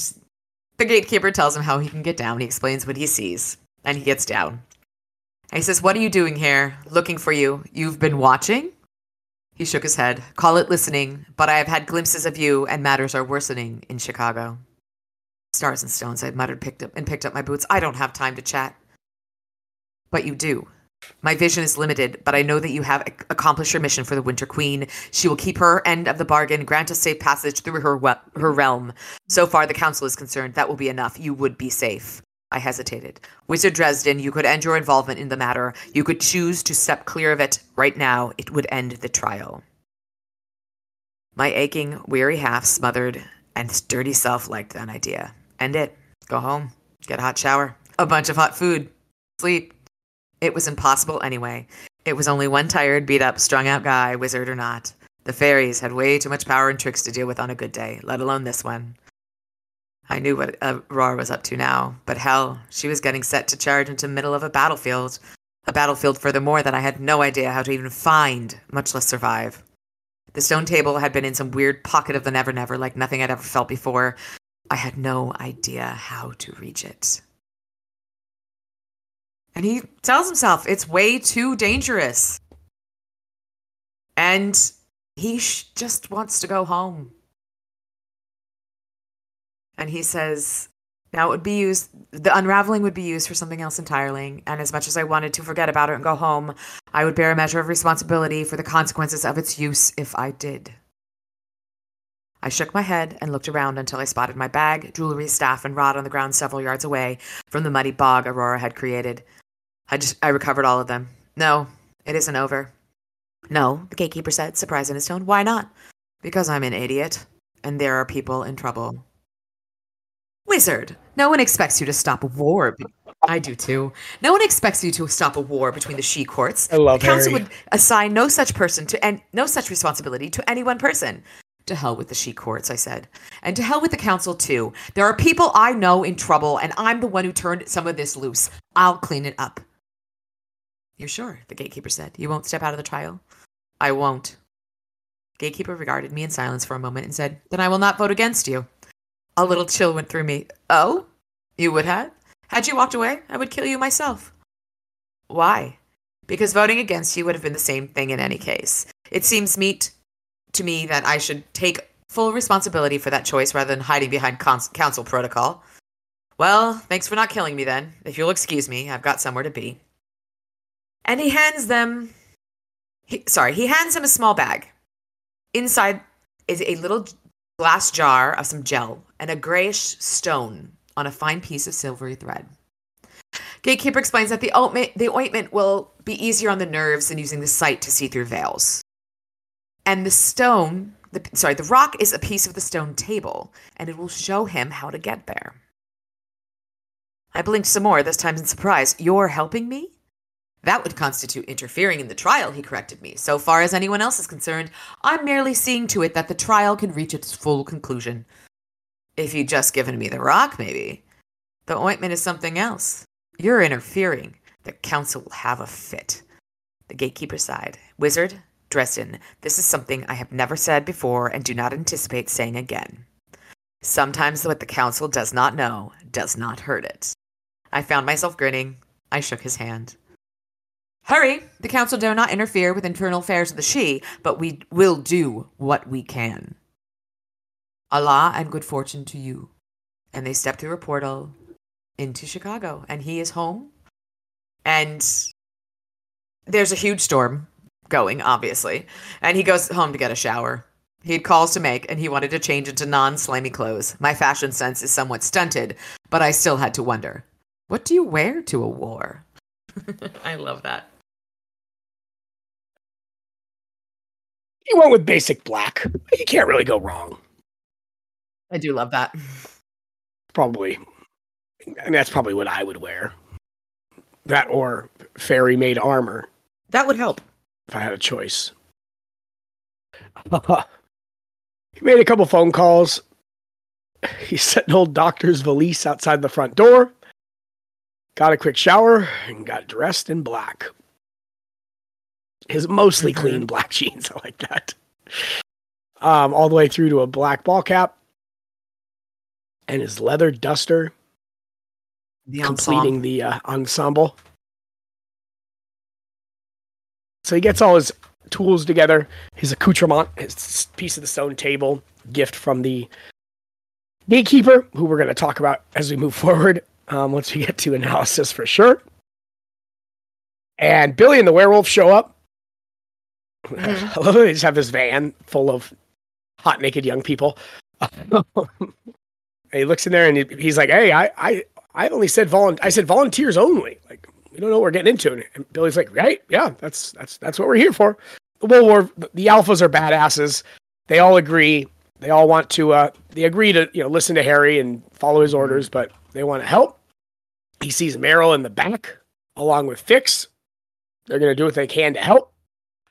the gatekeeper tells him how he can get down. He explains what he sees, and he gets down. And he says, What are you doing here? Looking for you. You've been watching? He shook his head. Call it listening, but I have had glimpses of you, and matters are worsening in Chicago. Stars and stones, I muttered picked up and picked up my boots. I don't have time to chat. But you do. My vision is limited, but I know that you have accomplished your mission for the Winter Queen. She will keep her end of the bargain, grant us safe passage through her her realm. So far, the Council is concerned. That will be enough. You would be safe. I hesitated. Wizard Dresden, you could end your involvement in the matter. You could choose to step clear of it right now. It would end the trial. My aching, weary half smothered and sturdy self liked that idea. End it. Go home. Get a hot shower. A bunch of hot food. Sleep. It was impossible anyway. It was only one tired, beat up, strung out guy, wizard or not. The fairies had way too much power and tricks to deal with on a good day, let alone this one. I knew what uh, Aurora was up to now, but hell, she was getting set to charge into the middle of a battlefield. A battlefield, furthermore, that I had no idea how to even find, much less survive. The stone table had been in some weird pocket of the Never Never like nothing I'd ever felt before. I had no idea how to reach it. And he tells himself it's way too dangerous. And he sh- just wants to go home and he says now it would be used the unraveling would be used for something else entirely. And as much as i wanted to forget about it and go home i would bear a measure of responsibility for the consequences of its use if i did. I shook my head and looked around until i spotted my bag jewelry staff and rod on the ground several yards away from the muddy bog aurora had created. I just i recovered all of them. No it isn't over. No the gatekeeper said surprised in his tone. Why not? Because i'm an idiot and there are people in trouble Wizard, no one expects you to stop a war. I do too. No one expects you to stop a war between the Sidhe courts. I love the council Harry. would assign no such person to and no such responsibility to any one person. To hell with the Sidhe courts, I said. And to hell with the council too. There are people I know in trouble, and I'm the one who turned some of this loose. I'll clean it up. You're sure? The gatekeeper said. You won't step out of the trial? I won't. Gatekeeper regarded me in silence for a moment and said, Then I will not vote against you. A little chill went through me. Oh? You would have? Had you walked away, I would kill you myself. Why? Because voting against you would have been the same thing in any case. It seems meet to me that I should take full responsibility for that choice rather than hiding behind cons- council protocol. Well, thanks for not killing me then. If you'll excuse me, I've got somewhere to be. And he hands them. He, sorry, he hands him a small bag. Inside is a little glass jar of some gel and a grayish stone on a fine piece of silvery thread. Gatekeeper explains that the ointment, the ointment will be easier on the nerves than using the sight to see through veils. And the stone, the, sorry, the rock is a piece of the stone table, and it will show him how to get there. I blinked some more, this time in surprise. You're helping me? That would constitute interfering in the trial, he corrected me. So far as anyone else is concerned, I'm merely seeing to it that the trial can reach its full conclusion. If you'd just given me the rock, maybe. The ointment is something else. You're interfering. The council will have a fit. The gatekeeper sighed. Wizard, Dresden, this is something I have never said before and do not anticipate saying again. Sometimes what the council does not know does not hurt it. I found myself grinning. I shook his hand. Hurry! The council dare not interfere with internal affairs of the Sidhe, but we will do what we can. Allah and good fortune to you. And they step through a portal into Chicago, and he is home. And there's a huge storm going, obviously, and he goes home to get a shower. He had calls to make, and he wanted to change into non slimy clothes. My fashion sense is somewhat stunted, but I still had to wonder what do you wear to a war? I love that. He went with basic black. You can't really go wrong. I do love that. Probably. Mean, that's probably what I would wear. That or fairy made armor That would help. if I had a choice. he made a couple phone calls. He set an old doctor's valise outside the front door, got a quick shower, and got dressed in black. His mostly Mhm. clean black jeans. I like that. Um, all the way through to a black ball cap and his leather duster, The completing the uh, ensemble. So he gets all his tools together, his accoutrement, his piece of the stone table, gift from the gatekeeper, who we're going to talk about as we move forward um, once we get to analysis for sure. And Billy and the werewolf show up. I love that they just have this van full of hot naked young people. and he looks in there and he- he's like, "Hey, I, I, I only said volun. I said volunteers only. Like, we don't know what we're getting into." And Billy's like, "Right, yeah, that's that's that's what we're here for." Well, we're, the alphas are badasses. They all agree. They all want to. Uh, they agree to you know listen to Harry and follow his orders, but they want to help. He sees Meryl in the back along with Fix. They're going to do what they can to help.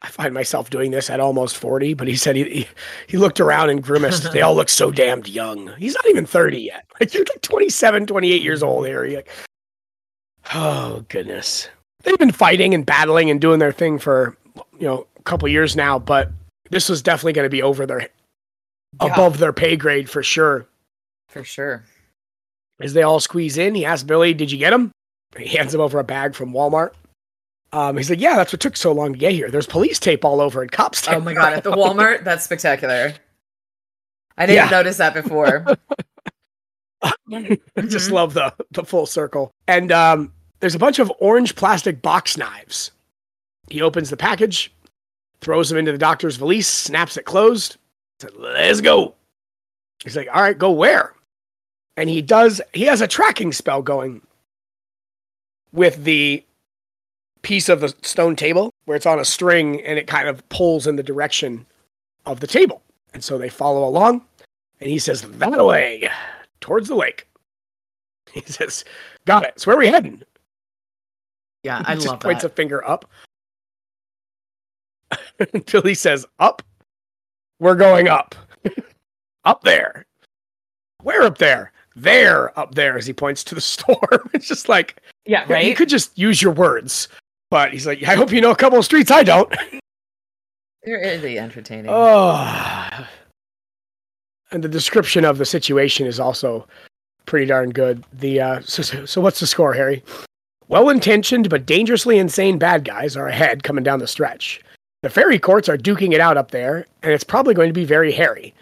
I find myself doing this at almost 40, but he said he, he, looked around and grimaced. they all look so damned young. He's not even 30 yet. Like you're like 27, 28 years old, Harry. Like, oh goodness. They've been fighting and battling and doing their thing for, you know, a couple years now, but this was definitely going to be over their Yeah. above their pay grade for sure. For sure. As they all squeeze in, he asks Billy, "Did you get him?" He hands him over a bag from Walmart. Um, he's like, "Yeah, that's what took so long to get here. There's police tape all over and cops." tape. Oh my god, at the Walmart? That's spectacular. I didn't Yeah. notice that before. I just Mhm. love the the full circle. And um, there's a bunch of orange plastic box knives. He opens the package, throws them into the doctor's valise, snaps it closed. Said, "Let's go." He's like, "All right, go where?" And he does. He has a tracking spell going with the piece of the stone table where it's on a string and it kind of pulls in the direction of the table. And so they follow along. And he says, "That way." towards the lake. He says, "Got it. So where are we heading?" Yeah, I just love points that. a finger up. until he says, "Up. We're going up. up there. Where up there? There up there." As he points to the storm, it's just like yeah, right. you could just use your words, but he's like, "I hope you know a couple of streets I don't." They're really entertaining. Oh. And the description of the situation is also pretty darn good. The uh, so, so, so what's the score, Harry? Well-intentioned but dangerously insane bad guys are ahead coming down the stretch. The fairy courts are duking it out up there, and it's probably going to be very hairy.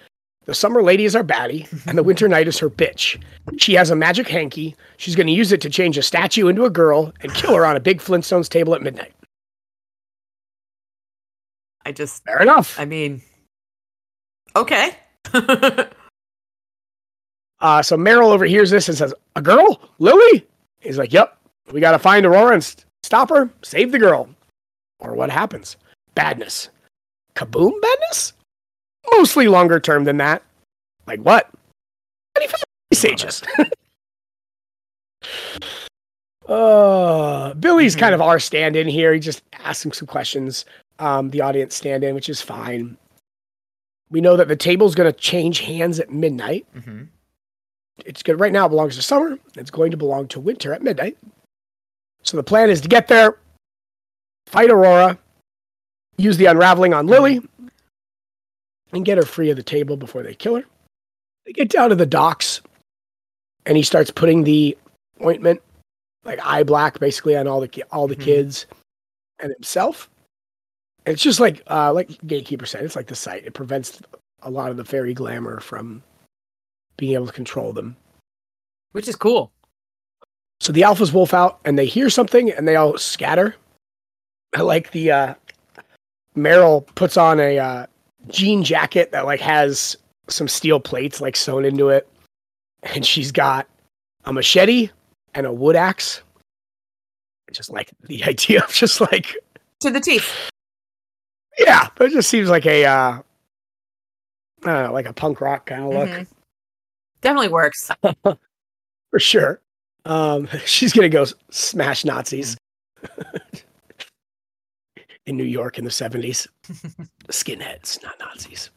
The summer lady is our baddie, and the winter knight is her bitch. She has a magic hanky. She's going to use it to change a statue into a girl and kill her on a big Flintstones table at midnight. I just, Fair enough. I mean, okay. Uh, so Meryl overhears this and says, "A girl, Lily?" He's like, "Yep, we got to find Aurora and st- stop her, save the girl." Or what happens? Badness, kaboom, badness. Mostly longer term than that. Like what? Twenty-five sages. uh, Billy's kind of our stand-in here. He just asks him some questions. Um, the audience stand-in, which is fine. We know that the table's going to change hands at midnight hmm it's good right now it belongs to summer it's going to belong to winter at midnight so the plan is to get there fight aurora use the unraveling on lily and get her free of the table before they kill her they get down to the docks and he starts putting the ointment like eye black basically on all the ki- all the Mhm. kids and himself and it's just like uh like gatekeeper said it's like the sight it prevents a lot of the fairy glamour from being able to control them Which is cool. So the alphas wolf out and they hear something and they all scatter. I like the uh Meryl puts on a uh jean jacket that like has some steel plates like sewn into it. And she's got a machete and a wood axe. Just like the idea of just like To the teeth. yeah, but it just seems like a uh I don't know, like a punk rock kind of look. Mhm. Definitely works. for sure. Um, she's gonna go smash Nazis in New York in the seventies. Skinheads, not Nazis.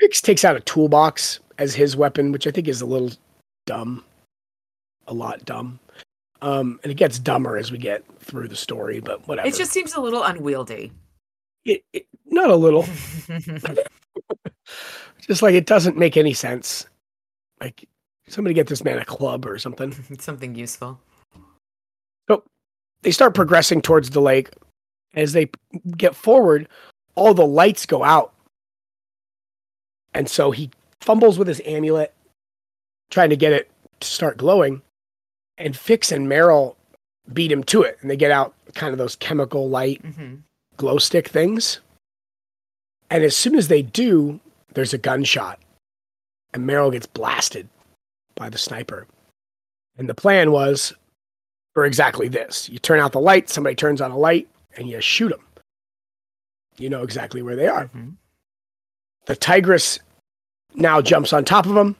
Fix takes out a toolbox as his weapon, which I think is a little dumb, a lot dumb. Um, and it gets dumber as we get through the story, but whatever. It just seems a little unwieldy. it, it, not a little, just like it doesn't make any sense. Like somebody get this man a club or something. Something useful. So they start progressing towards the lake. As they get forward, all the lights go out. And so he fumbles with his amulet, trying to get it to start glowing. And Fix and Meryl beat him to it. And they get out kind of those chemical light hmm glow stick things. And as soon as they do, there's a gunshot. And Meryl gets blasted by the sniper. And the plan was for exactly this you turn out the light, somebody turns on a light, and you shoot them. You know exactly where they are. hmm The tigress now jumps on top of him.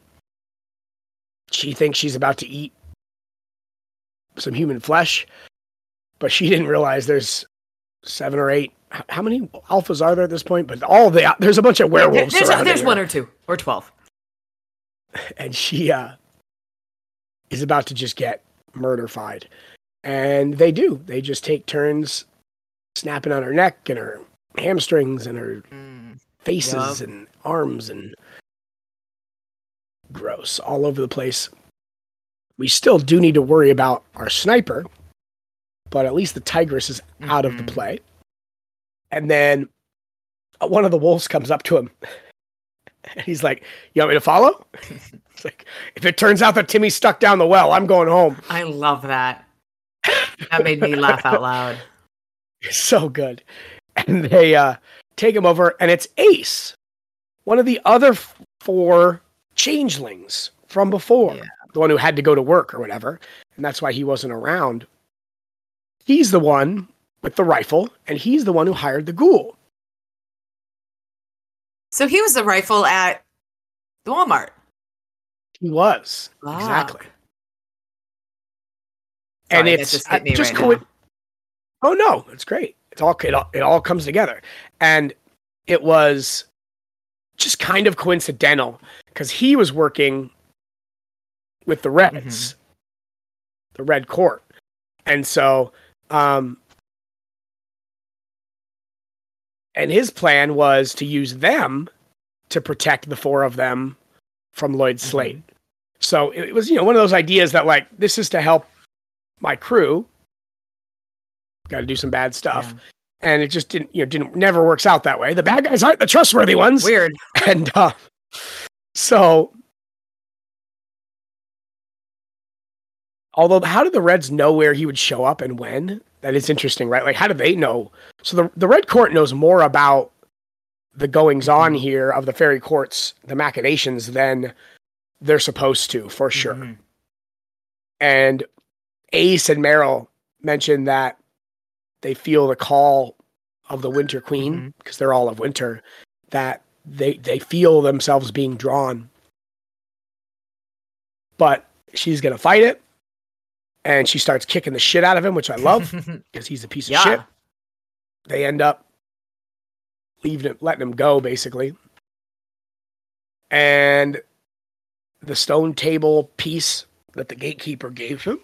She thinks she's about to eat some human flesh, but she didn't realize there's seven or eight. How many alphas are there at this point? But all the there's a bunch of werewolves. There's, surrounding there's one or two or twelve. and she uh, is about to just get murderfied. And they do. They just take turns snapping on her neck and her hamstrings and her Mm. faces Yup. and arms and gross all over the place. We still do need to worry about our sniper, but at least the tigress is out of the Mhm. play. And then one of the wolves comes up to him. And he's like, You want me to follow? it's like, if it turns out that Timmy's stuck down the well, I'm going home. I love that. That made me laugh out loud. so good. And they uh, take him over, and it's Ace, one of the other f- four changelings from before, Yeah. the one who had to go to work or whatever, and that's why he wasn't around. He's the one with the rifle, and he's the one who hired the ghoul. So he was the rifle at the Walmart. He was exactly, Sorry, and it's just uh, just right now. Oh no, it's great. It's all it, all it all comes together, and it was just kind of coincidental because he was working with the Reds, the Red Court, and so um, And his plan was to use them to protect the four of them from Lloyd Mm-hmm. Slate. So it was, you know, one of those ideas that like this is to help my crew. Got to do some bad stuff, Yeah. and it just didn't, you know, didn't never works out that way. The bad guys aren't the trustworthy ones, Weird. and uh, so. Although, how did the Reds know where he would show up and when? That is interesting, right? Like, how do they know? So the the Red Court knows more about the goings on here of the fairy courts, the machinations, than they're supposed to, for sure. Mhm. And Ace and Meryl mentioned that they feel the call of the Winter Queen mm-hmm. because they're all of winter. That they they feel themselves being drawn, but she's gonna fight it, and she starts kicking the shit out of him, which I love because he's a piece of yeah. shit. They end up leaving him, letting him go, basically. And the stone table piece that the gatekeeper gave him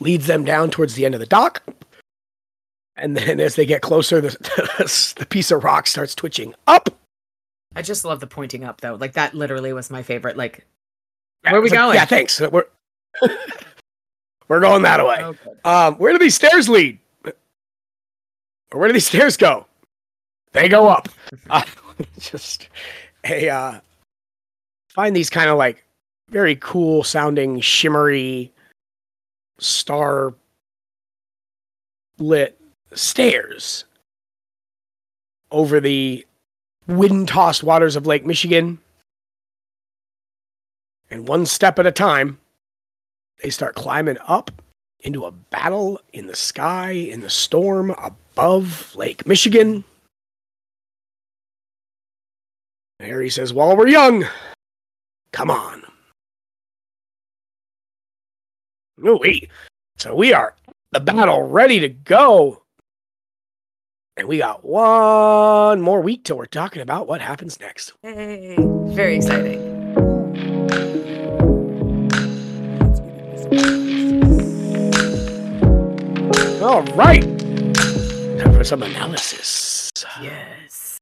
leads them down towards the end of the dock. And then as they get closer, the, the piece of rock starts twitching up. I just love the pointing up though. Like that literally was my favorite. Like Yeah, Where are we it's like, going? Yeah, thanks. We're, we're going that way. oh, good. Um, where do these stairs lead? Or where do these stairs go? They go up. Uh, just a uh, find these kind of like very cool sounding shimmery star lit stairs over the wind tossed waters of Lake Michigan. And one step at a time, they start climbing up into a battle in the sky, in the storm above Lake Michigan. Harry says, While we're young, come on. Oh, wait. So we are the battle ready to go. And we got one more week till we're talking about what happens next. Yay. Very exciting. All right. Time for some analysis. Yes.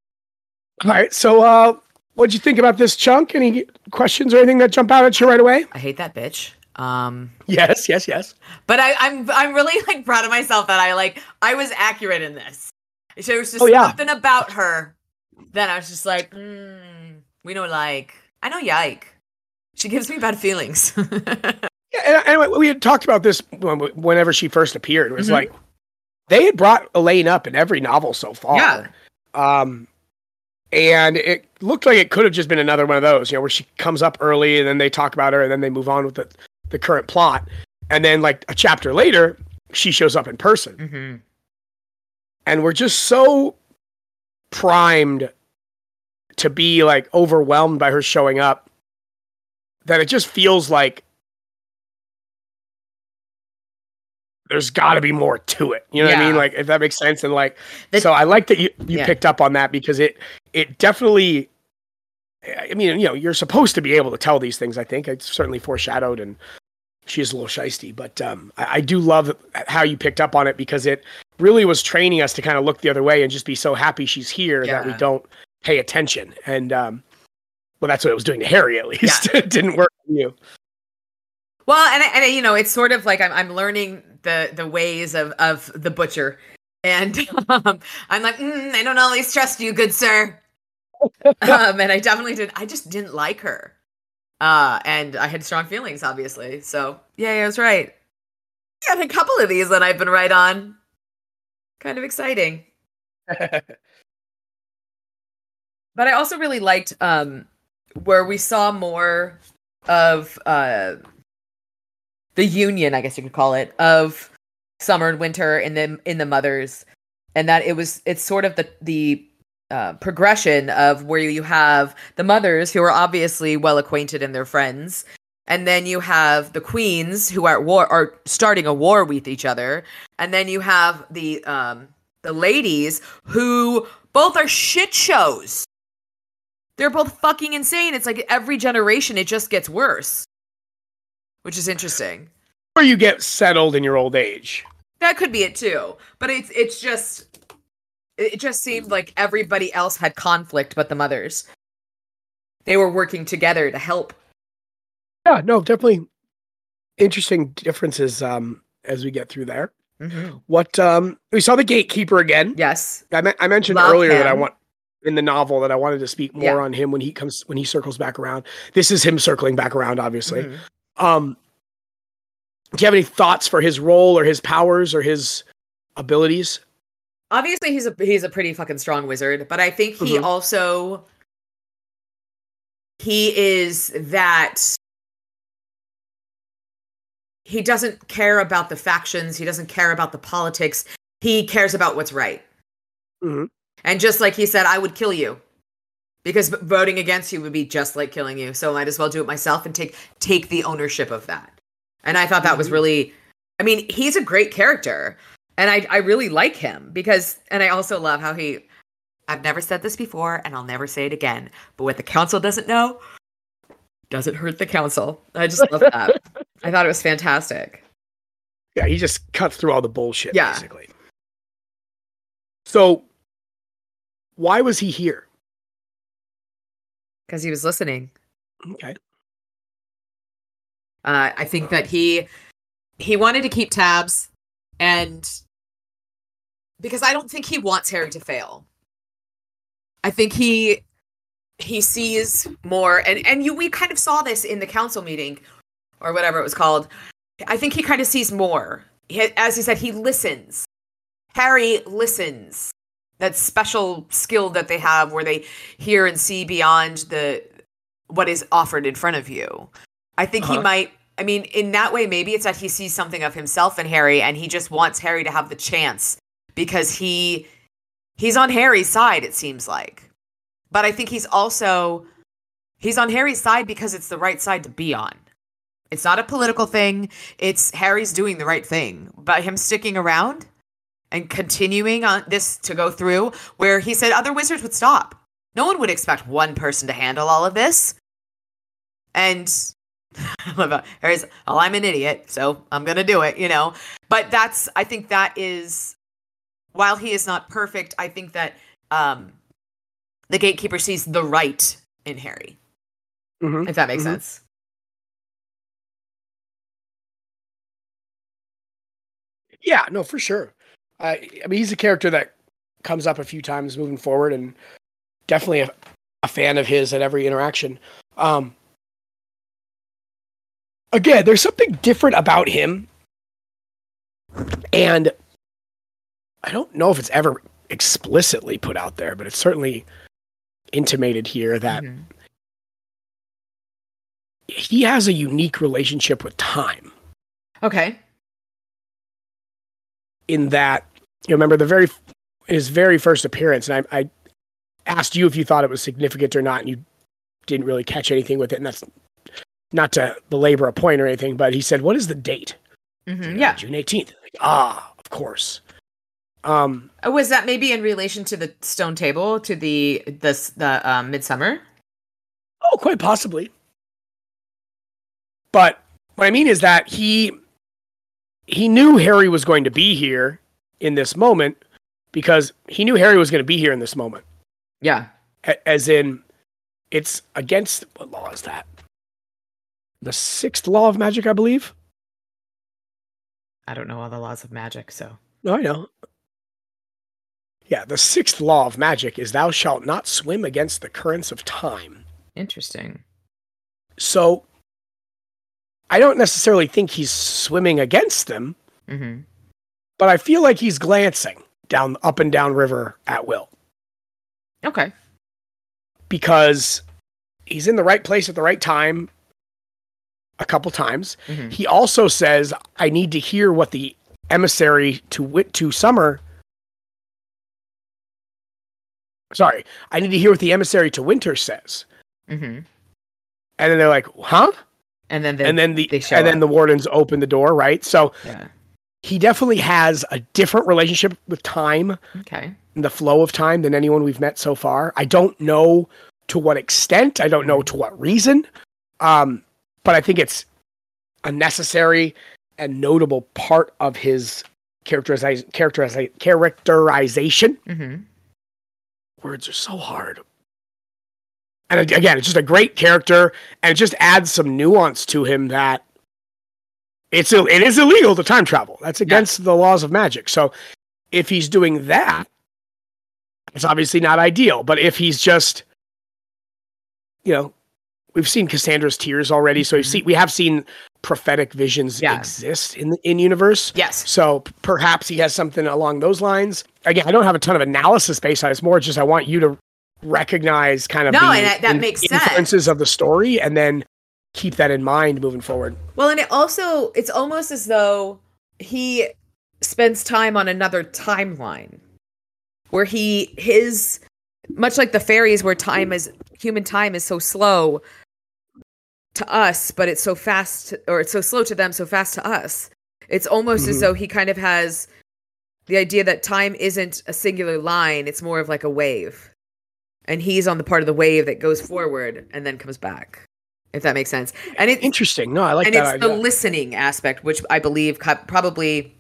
All right. So, uh, what'd you think about this chunk? Any questions or anything that jump out at you right away? I hate that bitch. Um Yes, yes, yes. but I, I'm I'm really like proud of myself that I like I was accurate in this. There was just Oh, yeah. something about her that I was just like, mm, we don't like. I know Yike. She gives me bad feelings. Yeah, and, and we had talked about this whenever she first appeared. It was Mhm. like they had brought Elaine up in every novel so far. Yeah. Um, and it looked like it could have just been another one of those, you know, where she comes up early and then they talk about her and then they move on with the, the current plot. And then, like a chapter later, she shows up in person. hmm and we're just so primed to be like overwhelmed by her showing up that it just feels like there's got to be more to it. You know what I mean? Like if that makes sense. And like, The- so I like that you you Yeah. picked up on that because it it definitely. I mean, you know, you're supposed to be able to tell these things. I think it's certainly foreshadowed, and she is a little shisty. But um, I, I do love how you picked up on it because it really was training us to kind of look the other way and just be so happy she's here that we don't pay attention. And um, well, that's what it was doing to Harry at least. it didn't work for you. Well, and I- and I- you know, it's sort of like I'm I'm learning the the ways of of the butcher, and um, I'm like, mm, I don't always trust you, good sir. um, and I definitely did. I just didn't like her, uh, and I had strong feelings, obviously. So yeah, I was right. Yeah, a couple of these that I've been right on. Kind of exciting. but I also really liked um where we saw more of uh the union, I guess you could call it, of summer and winter in the in the mothers, and that it was it's sort of the the uh, progression of where you have the mothers who are obviously well acquainted and they're friends, and then you have the queens who are at war are starting a war with each other, and then you have the um the ladies who both are shit shows. They're both fucking insane. It's like every generation it just gets worse. Which is interesting. Or you get settled in your old age. That could be it too. But it's it's just it just seemed like everybody else had conflict but the mothers. They were working together to help. Yeah, no, definitely interesting differences um, as we get through there. Mm-hmm. What um, we saw the gatekeeper again. Yes. I, me- I mentioned Love earlier that I want in the novel that I wanted to speak more Yeah. on him when he comes when he circles back around. This is him circling back around, obviously. Mhm. Um, do you have any thoughts for his role or his powers or his abilities? Obviously, he's a he's a pretty fucking strong wizard, but I think he Mhm. also he is that he doesn't care about the factions. He doesn't care about the politics. He cares about what's right. Mhm. And just like he said, I would kill you because voting against you would be just like killing you. So I might as well do it myself and take take the ownership of that. And I thought that was Mhm. really, I mean, he's a great character, and I I really like him because, and I also love how he. I've never said this before, and I'll never say it again. But what the council doesn't know doesn't hurt the council. I just love that. I thought it was fantastic. Yeah, he just cuts through all the bullshit, Yeah. basically. So, why was he here? because he was listening. Okay. Uh, I think that he he wanted to keep tabs, and because I don't think he wants Harry to fail. I think he he sees more, and and you we kind of saw this in the council meeting, or whatever it was called. I think he kind of sees more. He, as he said, he listens. Harry listens. That special skill that they have, where they hear and see beyond the what is offered in front of you. I think he Uh-huh. might. I mean, in that way, maybe it's that he sees something of himself in Harry, and he just wants Harry to have the chance because he he's on Harry's side. It seems like, but I think he's also he's on Harry's side because it's the right side to be on. It's not a political thing. It's Harry's doing the right thing. But him sticking around and continuing on this to go through, where he said other wizards would stop. No one would expect one person to handle all of this. And Harry's, oh, I'm an idiot, so I'm gonna do it, you know. But that's, I think that is, while he is not perfect, I think that um, the gatekeeper sees the right in Harry, Mhm. if that makes Mhm. sense. Yeah, no, for sure. I I mean, he's a character that comes up a few times moving forward, and definitely a, a fan of his at every interaction. Um, again, there's something different about him, and I don't know if it's ever explicitly put out there, but it's certainly intimated here that Mhm. he has a unique relationship with time. Okay. In that you remember the very his very first appearance, and I, I asked you if you thought it was significant or not, and you didn't really catch anything with it, and that's not to belabor a point or anything, but he said, "What is the date?" Mhm, Yeah. June eighteenth. Like, ah, of course. Um, Uh, Was that maybe in relation to the stone table, to the the the um, midsummer? oh, quite possibly. But what I mean is that he he knew Harry was going to be here in this moment because he knew Harry was going to be here in this moment. Yeah. As in it's against what law is that the sixth law of magic i believe I don't know all the laws of magic, so no i know yeah the sixth law of magic is thou shalt not swim against the currents of time interesting. so i don't necessarily think he's swimming against them hmm but i feel like he's glancing down up and down river at will Okay. because he's in the right place at the right time a couple times hmm He also says, "I need to hear what the emissary to wit to summer." Sorry, I need to hear what the emissary to winter says. hmm And then they're like, "Huh?" And then they, and then the and then the wardens open the door, right? So yeah. he definitely has a different relationship with time Okay. and the flow of time than anyone we've met so far. I don't know to what extent, I don't know to what reason. Um, but I think it's a necessary and notable part of his characteriza- characteriza- characterization. Mm-hmm. Words are so hard. And again, it's just a great character, and it just adds some nuance to him that it's Ill- it is illegal to time travel. That's against the laws of magic. So if he's doing that, it's obviously not ideal. But if he's just, you know, we've seen Cassandra's tears already, so we've Mhm. seen we have seen prophetic visions Yeah. exist in the in universe. Yes. So p- perhaps he has something along those lines. Again, I don't have a ton of analysis based on it. It's more just I want you to recognize kind of No, the and that- that makes sense. influences of the story and then keep that in mind moving forward. Well, and it also it's almost as though he spends time on another timeline where he his much like the fairies where time is human time is so slow to us, but it's so fast or it's so slow to them, so fast to us. It's almost as Mhm. though he kind of has the idea that time isn't a singular line, it's more of like a wave. And he's on the part of the wave that goes forward and then comes back. If that makes sense. And it's Interesting. No, I like that. and that it's the idea. listening aspect which i believe probably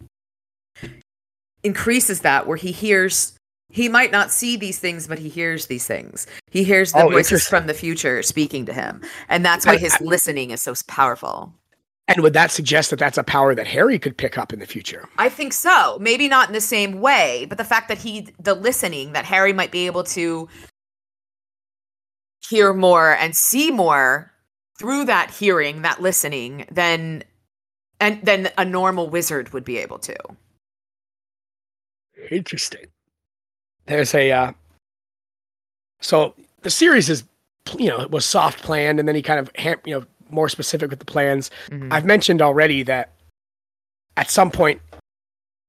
increases that where he hears he might not see these things but he hears these things he hears the Oh, voices from the future speaking to him and that's why I- his I- listening is so powerful and would that suggest that that's a power that Harry could pick up in the future? i think so maybe not in the same way but the fact that he the listening that harry might be able to hear more and see more through that hearing that listening than and then a normal wizard would be able to Interesting. There's a uh so the series is you know, it was soft planned and then he kind of ham- you know, more specific with the plans. Mhm. I've mentioned already that at some point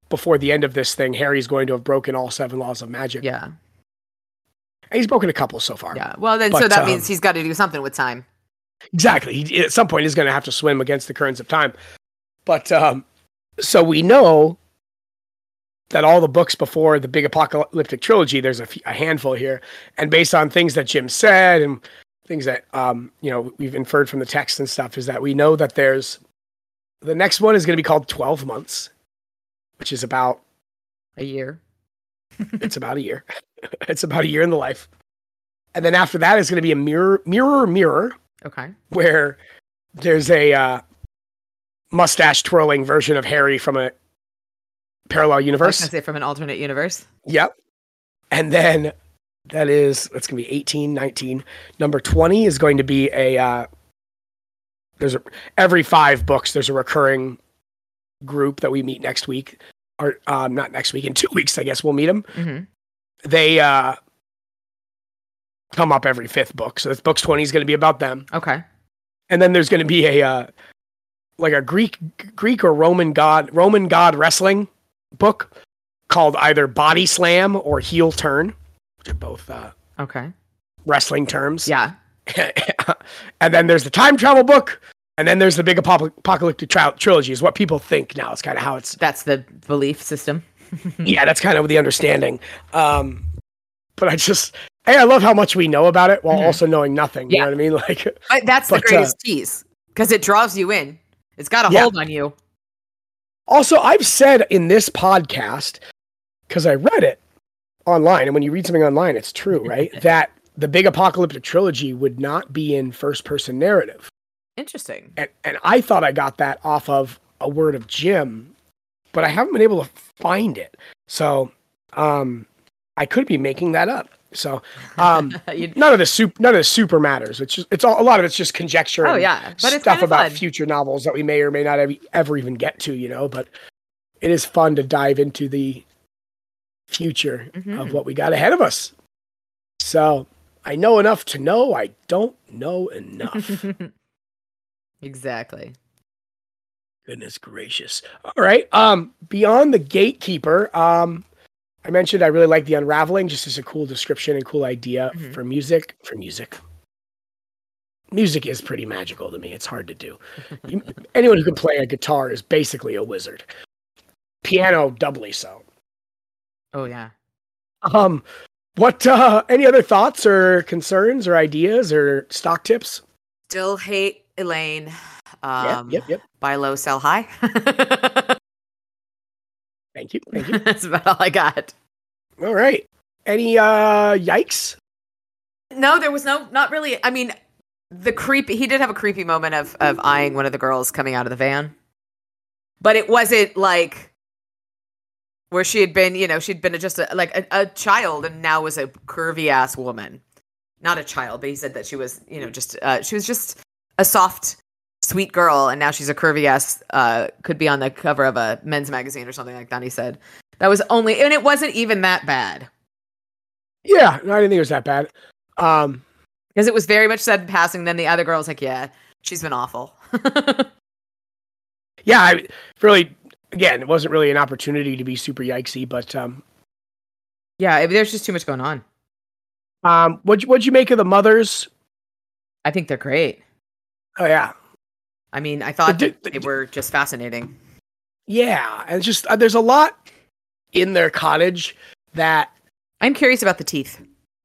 before the end of this thing, Harry's going to have broken all seven laws of magic. yeah he's broken a couple so far. yeah well then so that um, means he's got to do something with time Exactly. He, at some point, he's going to have to swim against the currents of time. But um, so we know that all the books before the big apocalyptic trilogy, there's a, a handful here, and based on things that Jim said and things that um, you know we've inferred from the text and stuff, is that we know that there's the next one is going to be called Twelve Months, which is about a year it's about a year. it's about a year in the life, and then after that is going to be a mirror, mirror, mirror okay where there's a uh, mustache twirling version of Harry from a parallel I was universe. say from an alternate universe Yep. And then that is that's going to be 18, 19. Number 20 is going to be a uh, there's a every 5 books there's a recurring group that we meet next week or um, not next week in 2 weeks I guess we'll meet them. mm-hmm. They uh come up every fifth book. So this book's 20 is going to be about them. okay and then there's going to be a uh, like a Greek Greek or Roman god Roman god wrestling book called either Body Slam or Heel Turn, which are both uh, okay wrestling terms. yeah and then there's the time travel book, and then there's the big apocalyptic tri- trilogy. Is what people think now. It's kind of how it's. that's the belief system Yeah, that's kind of the understanding. Um, but I just. Hey, I love how much we know about it while Mhm. also knowing nothing. You Yeah. know what I mean? Like, I, that's the But, uh, greatest tease because it draws you in it's got a Yeah. hold on you Also, I've said in this podcast, because I read it online, and when you read something online, it's true, right? that the big apocalyptic trilogy would not be in first person narrative. interesting And, and I thought I got that off of a word of Jim, but I haven't been able to find it. So um, I could be making that up. So um, none of the soup, none of the super matters. It's just, it's all, a lot of it's just conjecture. oh yeah but stuff kind of about fun. future novels that we may or may not ever, ever even get to, you know, but it is fun to dive into the future of Mhm. what we got ahead of us. So I know enough to know I don't know enough. exactly Goodness gracious. All right. Um, beyond the gatekeeper, um, I mentioned I really like the unraveling, just as a cool description and cool idea Mhm. for music. For music. Music is pretty magical to me. It's hard to do. You, anyone who can play a guitar is basically a wizard. Piano doubly so. oh yeah Um, what uh any other thoughts or concerns or ideas or stock tips? still hate elaine um yep, yep, yep. buy low sell high Thank you. Thank you. That's about all I got. All right. Any uh yikes? No, there was no, not really. I mean, the creepy. He did have a creepy moment of of eyeing one of the girls coming out of the van, but it wasn't like where she had been. You know, she'd been just a, like a, a child, and now was a curvy ass woman. Not a child, but he said that she was, you know, just uh, she was just a soft, sweet girl, and now she's a curvy ass. Uh, could be on the cover of a men's magazine or something like that. He said that was only, and it wasn't even that bad. Yeah, no, I didn't think it was that bad. Um, because it was very much said in passing. Then the other girl was like, "Yeah, she's been awful." yeah, I really, again, it wasn't really an opportunity to be super yikesy, but um, yeah, it, there's just too much going on. Um, what what'd you make of the mothers? I think they're great. Oh yeah, I mean, I thought the, the, they were just fascinating. Yeah, and just uh, there's a lot in their cottage that I'm curious about the teeth.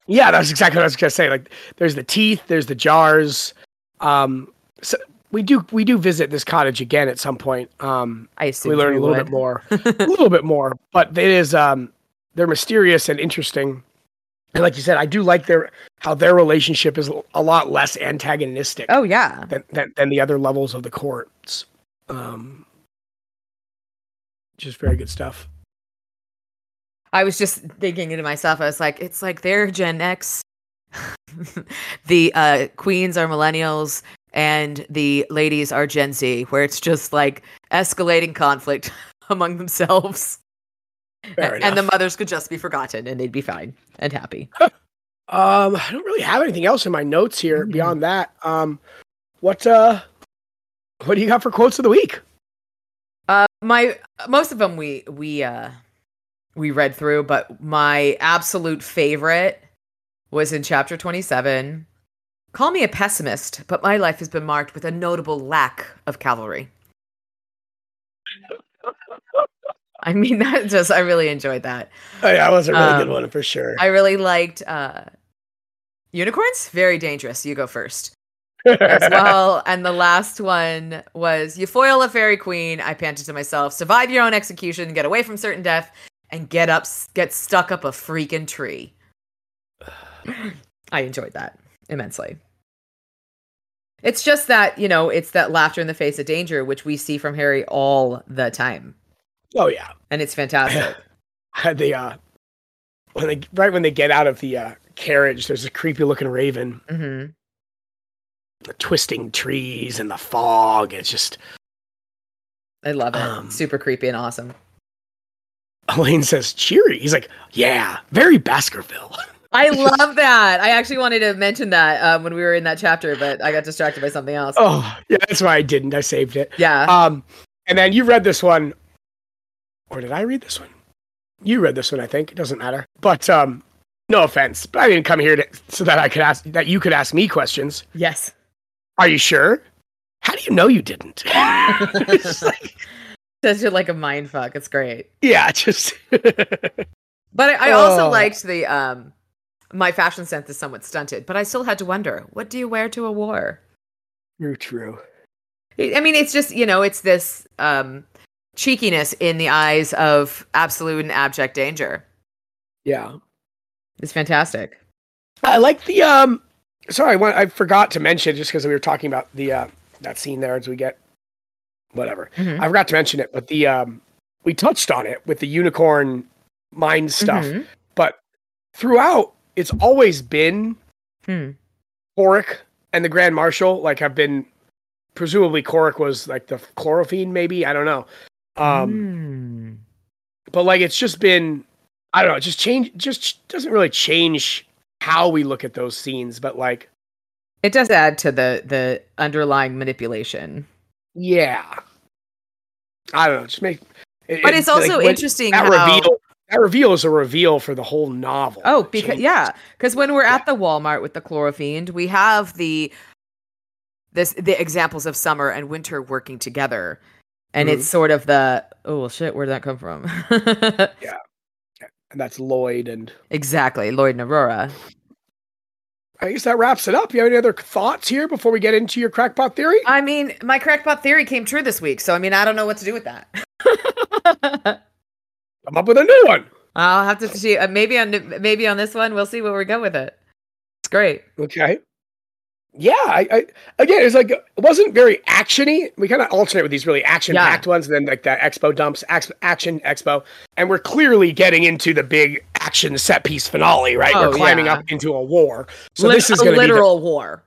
Yeah, that's exactly what I was gonna say. Like, there's the teeth, there's the jars. Um, so we do we do visit this cottage again at some point. Um, I assume we learn a little would. bit more, a little bit more. But it is um, they're mysterious and interesting. And like you said, I do like their how their relationship is a lot less antagonistic. Oh yeah, than than, than the other levels of the courts. Um, just very good stuff. I was just thinking to myself, I was like, it's like they're Gen X. the uh, queens are millennials and the ladies are Gen Z, where it's just like escalating conflict among themselves. And the mothers could just be forgotten and they'd be fine and happy. um, I don't really have anything else in my notes here mm-hmm. beyond that. Um, what uh, what do you got for quotes of the week? Uh, my most of them we we uh we read through, but my absolute favorite was in chapter 27. Call me a pessimist, but my life has been marked with a notable lack of cavalry. I mean, that just, I really enjoyed that. Oh, yeah, that was a really um, good one for sure. I really liked uh, unicorns. Very dangerous. You go first. as well. And the last one was you foil a fairy queen. I panted to myself, survive your own execution, get away from certain death, and get up get stuck up a freaking tree. I enjoyed that immensely. It's just that, you know, it's that laughter in the face of danger which we see from Harry all the time. Oh yeah. And it's fantastic. the uh when they right when they get out of the uh carriage, there's a creepy looking raven. Mm-hmm. The twisting trees and the fog. It's just I love it. Um, Super creepy and awesome. Elaine says cheery. He's like, yeah, very Baskerville. I love that. I actually wanted to mention that um, when we were in that chapter, but I got distracted by something else. Oh, yeah, that's why I didn't. I saved it. Yeah. Um, and then you read this one, or did I read this one? You read this one, I think. It doesn't matter. But um, no offense, but I didn't come here to, so that I could ask that you could ask me questions. Yes. Are you sure? How do you know you didn't? like, Says you're like a mind fuck. It's great. Yeah, just. but I, I also oh. liked the um, my fashion sense is somewhat stunted, but I still had to wonder, what do you wear to a war? You're true. I mean, it's just you know, it's this um, cheekiness in the eyes of absolute and abject danger. Yeah, it's fantastic. I like the um. Sorry, I forgot to mention just because we were talking about the uh, that scene there as we get whatever. Mm-hmm. I forgot to mention it, but the um, we touched on it with the unicorn mind stuff, mm-hmm. but throughout it's always been hmm. Korrick and the Grand Marshal. Like have been presumably Korrick was like the chlorofiend, maybe I don't know. Um, mm. but like it's just been I don't know, just change, just doesn't really change how we look at those scenes, but like it does add to the the underlying manipulation. Yeah. I don't know. Just make. It, but it's also like interesting that how reveal, that reveal is a reveal for the whole novel. Oh, because yeah, because when we're yeah. at the Walmart with the chlorofiend, we have the this the examples of summer and winter working together, and mm-hmm. it's sort of the oh well, shit, where did that come from? yeah, and that's Lloyd and exactly Lloyd and Aurora. I guess that wraps it up. You have any other thoughts here before we get into your crackpot theory? I mean, my crackpot theory came true this week, so I mean, I don't know what to do with that. come up with a new one. I'll have to see. Uh, maybe on maybe on this one, we'll see where we go with it. It's great. Okay. Yeah, I, I again, it's like it wasn't very actiony. We kind of alternate with these really action-packed ones, and then like that expo dumps, action expo, and we're clearly getting into the big action set piece finale, right? Oh, we're climbing yeah. up into a war. So Lit- this is a going to be the, literal war.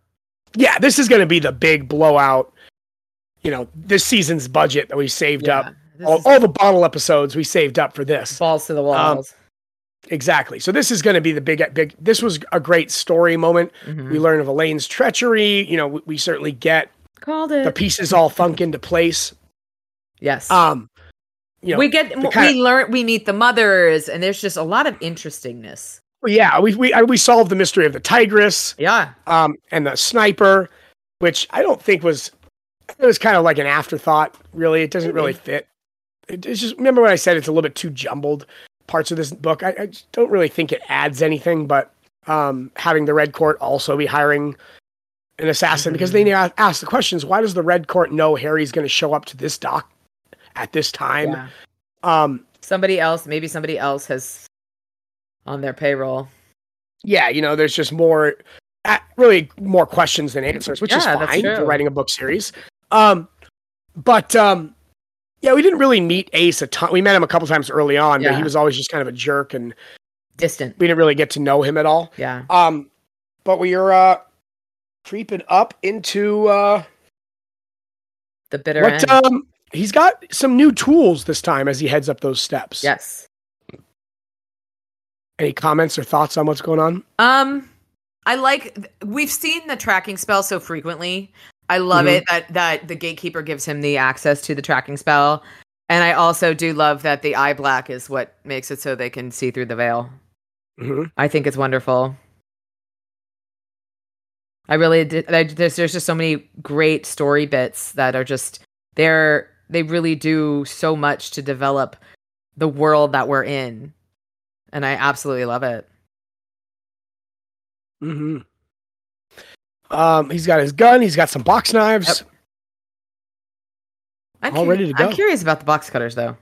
yeah, this is going to be the big blowout. You know, this season's budget that we saved Yeah. up, all, is all the bottle episodes we saved up for this. balls to the walls. Um, Exactly. So this is going to be the big, big. This was a great story moment. Mhm. We learn of Elaine's treachery. You know, we, we certainly get Called it. the pieces all thunk into place. yes. Um, you know, we get the kinda- we learn we meet the mothers, and there's just a lot of interestingness. yeah, we we I- we solved the mystery of the tigress, Yeah. um, and the sniper, which I don't think was. It was kind of like an afterthought. Really, it doesn't really fit. It, it's just remember when I said it's a little bit too jumbled. Parts of this book, I, I don't really think it adds anything. But um, having the Red Court also be hiring an assassin because they now ask the questions: Why does the Red Court know Harry's going to show up to this dock at this time? yeah. Um, Somebody else, maybe somebody else has on their payroll. yeah, you know, there's just more, uh, really more questions than answers, which is Yeah, that's fine for writing a book series. Um, but um, yeah, we didn't really meet Ace a ton. We met him a couple times early on, but he was always just kind of a jerk, and Distant. we didn't really get to know him at all. Yeah. Um, but we are uh, creeping up into uh, The bitter what? end. Um, he's got some new tools this time as he heads up those steps. yes. Any comments or thoughts on what's going on? Um, I like. We've seen the tracking spell so frequently. I love Mhm. it that that the gatekeeper gives him the access to the tracking spell, and I also do love that the eye black is what makes it so they can see through the veil. hmm I think it's wonderful. I really did. I, there's there's just so many great story bits that are just they're they really do so much to develop the world that we're in, and I absolutely love it. hmm Um, he's got his gun. He's got some box knives. I'm All cu- ready to go. I'm curious about the box cutters, though.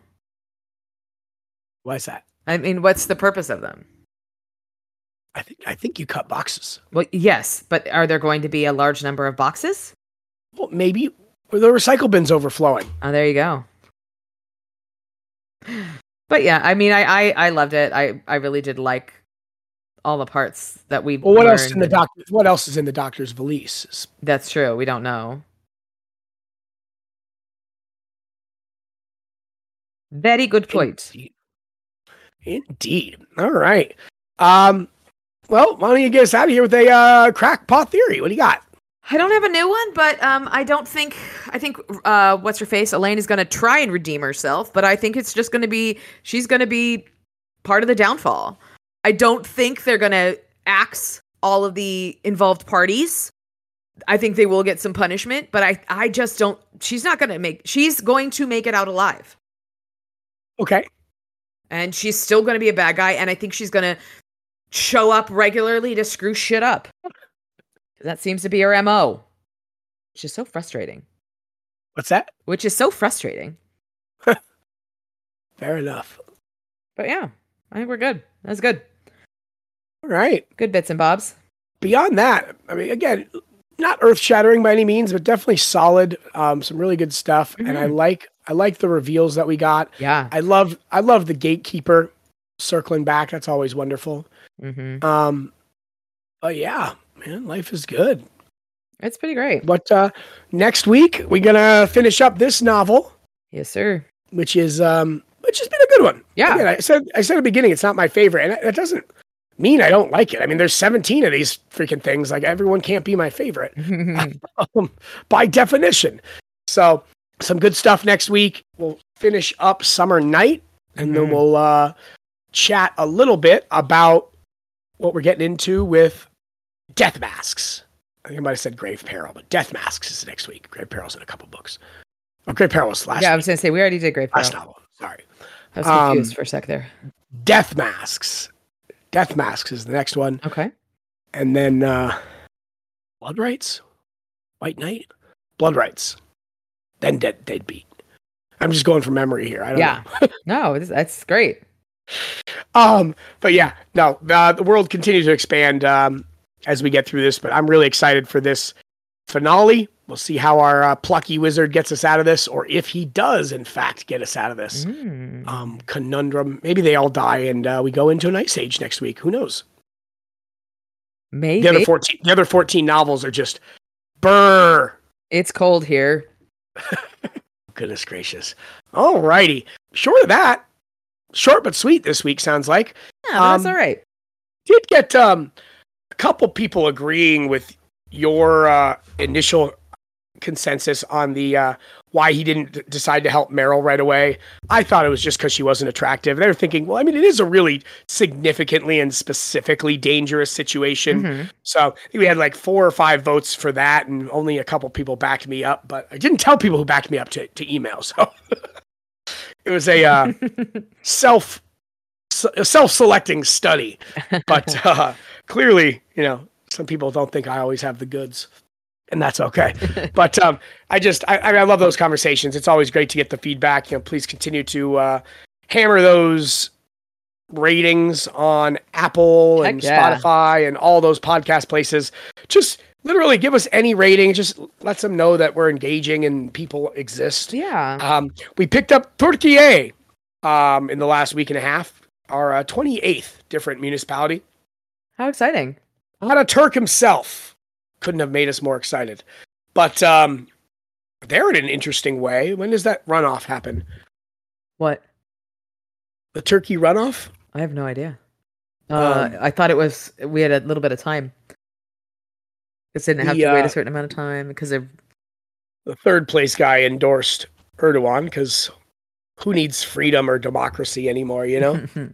Why is that? I mean, what's the purpose of them? I think I think you cut boxes. Well, yes, but are there going to be a large number of boxes? Well, maybe or the recycle bin's overflowing. Oh, there you go. But yeah, I mean, I I, I loved it. I I really did like all the parts that we. Well, what else in the doctor? What else is in the doctor's valise? That's true. We don't know. Very good point. Indeed. Indeed. All right. Um. Well, why don't you get us out of here with a uh, crackpot theory? What do you got? I don't have a new one, but um, I don't think I think uh, what's her face Elaine is going to try and redeem herself, but I think it's just going to be she's going to be part of the downfall. I don't think they're going to axe all of the involved parties. I think they will get some punishment, but I I just don't. She's not going to make. She's going to make it out alive, Okay. and she's still going to be a bad guy. And I think she's going to show up regularly to screw shit up. That seems to be her mo, which is so frustrating. What's that? which is so frustrating. Fair enough. But yeah, I think we're good. That's good. All right. Good bits and bobs. Beyond that, I mean, again, not earth shattering by any means, but definitely solid. Um, some really good stuff, and I like I like the reveals that we got. Yeah. I love I love the gatekeeper circling back. That's always wonderful. Mm-hmm. Um, but yeah, man, life is good. It's pretty great. But uh, next week we're gonna finish up this novel, Yes, sir. which is um, which has been a good one. Yeah. Again, I said I said at the beginning it's not my favorite, and that doesn't mean I don't like it. I mean, there's 17 of these freaking things. Like everyone can't be my favorite um, by definition. So some good stuff next week. We'll finish up Summer Knight, and then Mhm. we'll uh, chat a little bit about what we're getting into with Death Masks. I think I might have said Grave Peril, but Death Masks is next week. Grave Peril's in a couple books. Oh, Grave Peril was last, yeah, I was gonna say we already did great. last novel. Sorry. I was confused Um, for a sec there. Death Masks. Death Masks is the next one. Okay. And then uh Blood Rites? White Knight? Blood Rites. Then Dead Dead Beat. I'm just going from memory here. I don't Yeah. know. No, that's great. Um, but yeah, no, uh, the world continues to expand um, as we get through this. But I'm really excited for this finale. We'll see how our uh, plucky wizard gets us out of this, or if he does, in fact, get us out of this Mm. um, conundrum. Maybe they all die and uh, we go into an ice age next week. Who knows? Maybe The other 14, the other 14 novels are just burr. it's cold here. Goodness gracious. All righty. Short of that, short but sweet this week sounds like. Yeah, but that's Um, all right. Did get um, a couple people agreeing with your uh, initial consensus on the uh, why he didn't d- decide to help Meryl right away. I thought it was just because she wasn't attractive. They were thinking, well, I mean, it is a really significantly and specifically dangerous situation. Mhm. So I think we had like four or five votes for that, and only a couple people backed me up. But I didn't tell people who backed me up to, to email. So it was a uh, self a self-selecting study. But uh, clearly, you know, some people don't think I always have the goods, and that's okay. but um, I just I, I love those conversations. It's always great to get the feedback. You know, please continue to uh, hammer those ratings on Apple and yeah. Spotify and all those podcast places. Just literally give us any rating. Just lets them know that we're engaging and people exist. yeah. Um, we picked up Turkey um, in the last week and a half, our uh, 28th different municipality. How exciting. Ataturk himself couldn't have made us more excited. But um, they're in an interesting way. When does that runoff happen? What? The Turkey runoff? I have no idea. Uh, Um, I thought it was we had a little bit of time. It didn't have The, to wait uh, a certain amount of time because of The third place guy endorsed Erdogan because who needs freedom or democracy anymore, you know?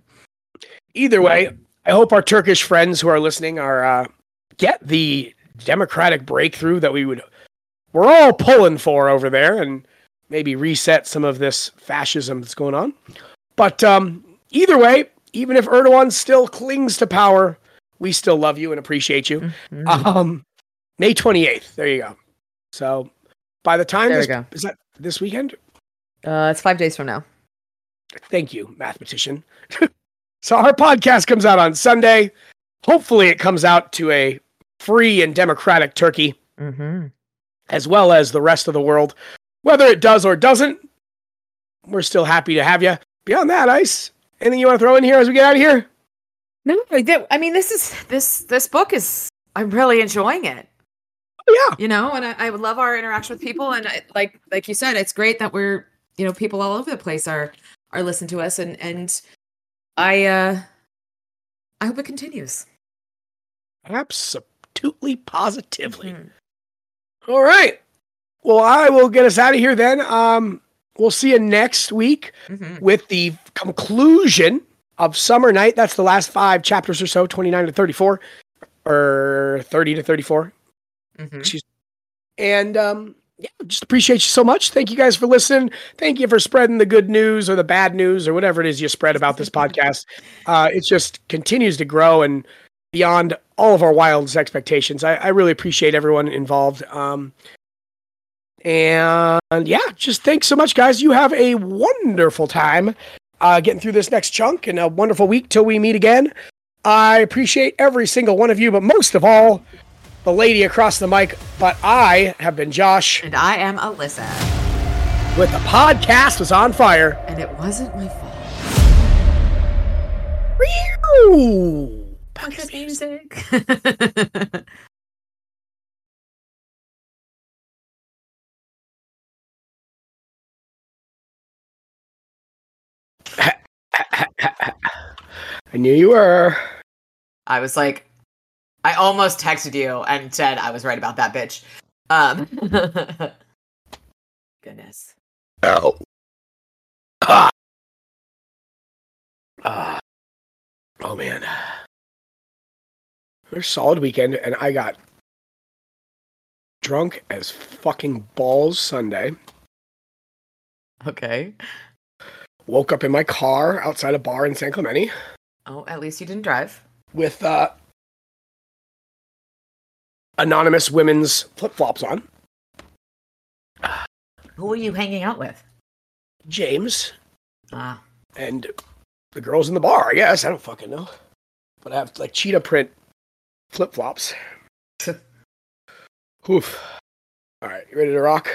Either way, I hope our Turkish friends who are listening are uh, get the democratic breakthrough that we would we're all pulling for over there, and maybe reset some of this fascism that's going on. But um, either way, even if Erdogan still clings to power, we still love you and appreciate you. Mhm. Um, May twenty eighth. There you go. So by the time There we go. is that this weekend. uh, it's five days from now. Thank you, mathematician. so our podcast comes out on Sunday. Hopefully, it comes out to a free and democratic Turkey, Mm-hmm. as well as the rest of the world. Whether it does or doesn't, we're still happy to have you. Beyond that, Ice, anything you want to throw in here as we get out of here? No, I mean, this is this this book is. I'm really enjoying it. Yeah, You know, and I, I would love our interaction with people. And I, like like you said, it's great that we're you know people all over the place are are listening to us, and and I uh I hope it continues. absolutely, positively. Mhm. All right. Well, I will get us out of here then. Um, we'll see you next week. Mhm. with the conclusion of Summer Knight. That's the last five chapters or so, 29 to 34, or 30 to 34. Mhm. And um, yeah, just appreciate you so much. Thank you guys for listening. Thank you for spreading the good news or the bad news or whatever it is you spread about this podcast. Uh, it just continues to grow and beyond all of our wildest expectations. I, I really appreciate everyone involved. Um, and yeah, just thanks so much, guys. You have a wonderful time uh, getting through this next chunk and a wonderful week till we meet again. I appreciate every single one of you, but most of all, the lady across the mic. But I have been Josh And I am Alyssa, with the podcast was on fire. and it wasn't my fault. Whew. Podcast music. I knew you were. I was like, I almost texted you and said I was right about that bitch. Um, goodness. Oh. Ah. Ah. Oh man. A solid weekend, and I got drunk as fucking balls Sunday. Okay. Woke up in my car outside a bar in San Clemente Oh, at least you didn't drive. with uh, anonymous women's flip flops on. Who are you hanging out with? James Ah. and the girls in the bar. I guess I don't fucking know, but I have like cheetah print flip flops. Oof. All right, you ready to rock?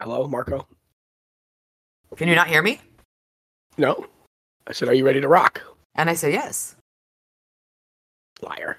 Hello, Marco. Can you not hear me? No, I said, are you ready to rock? And I said yes. Liar.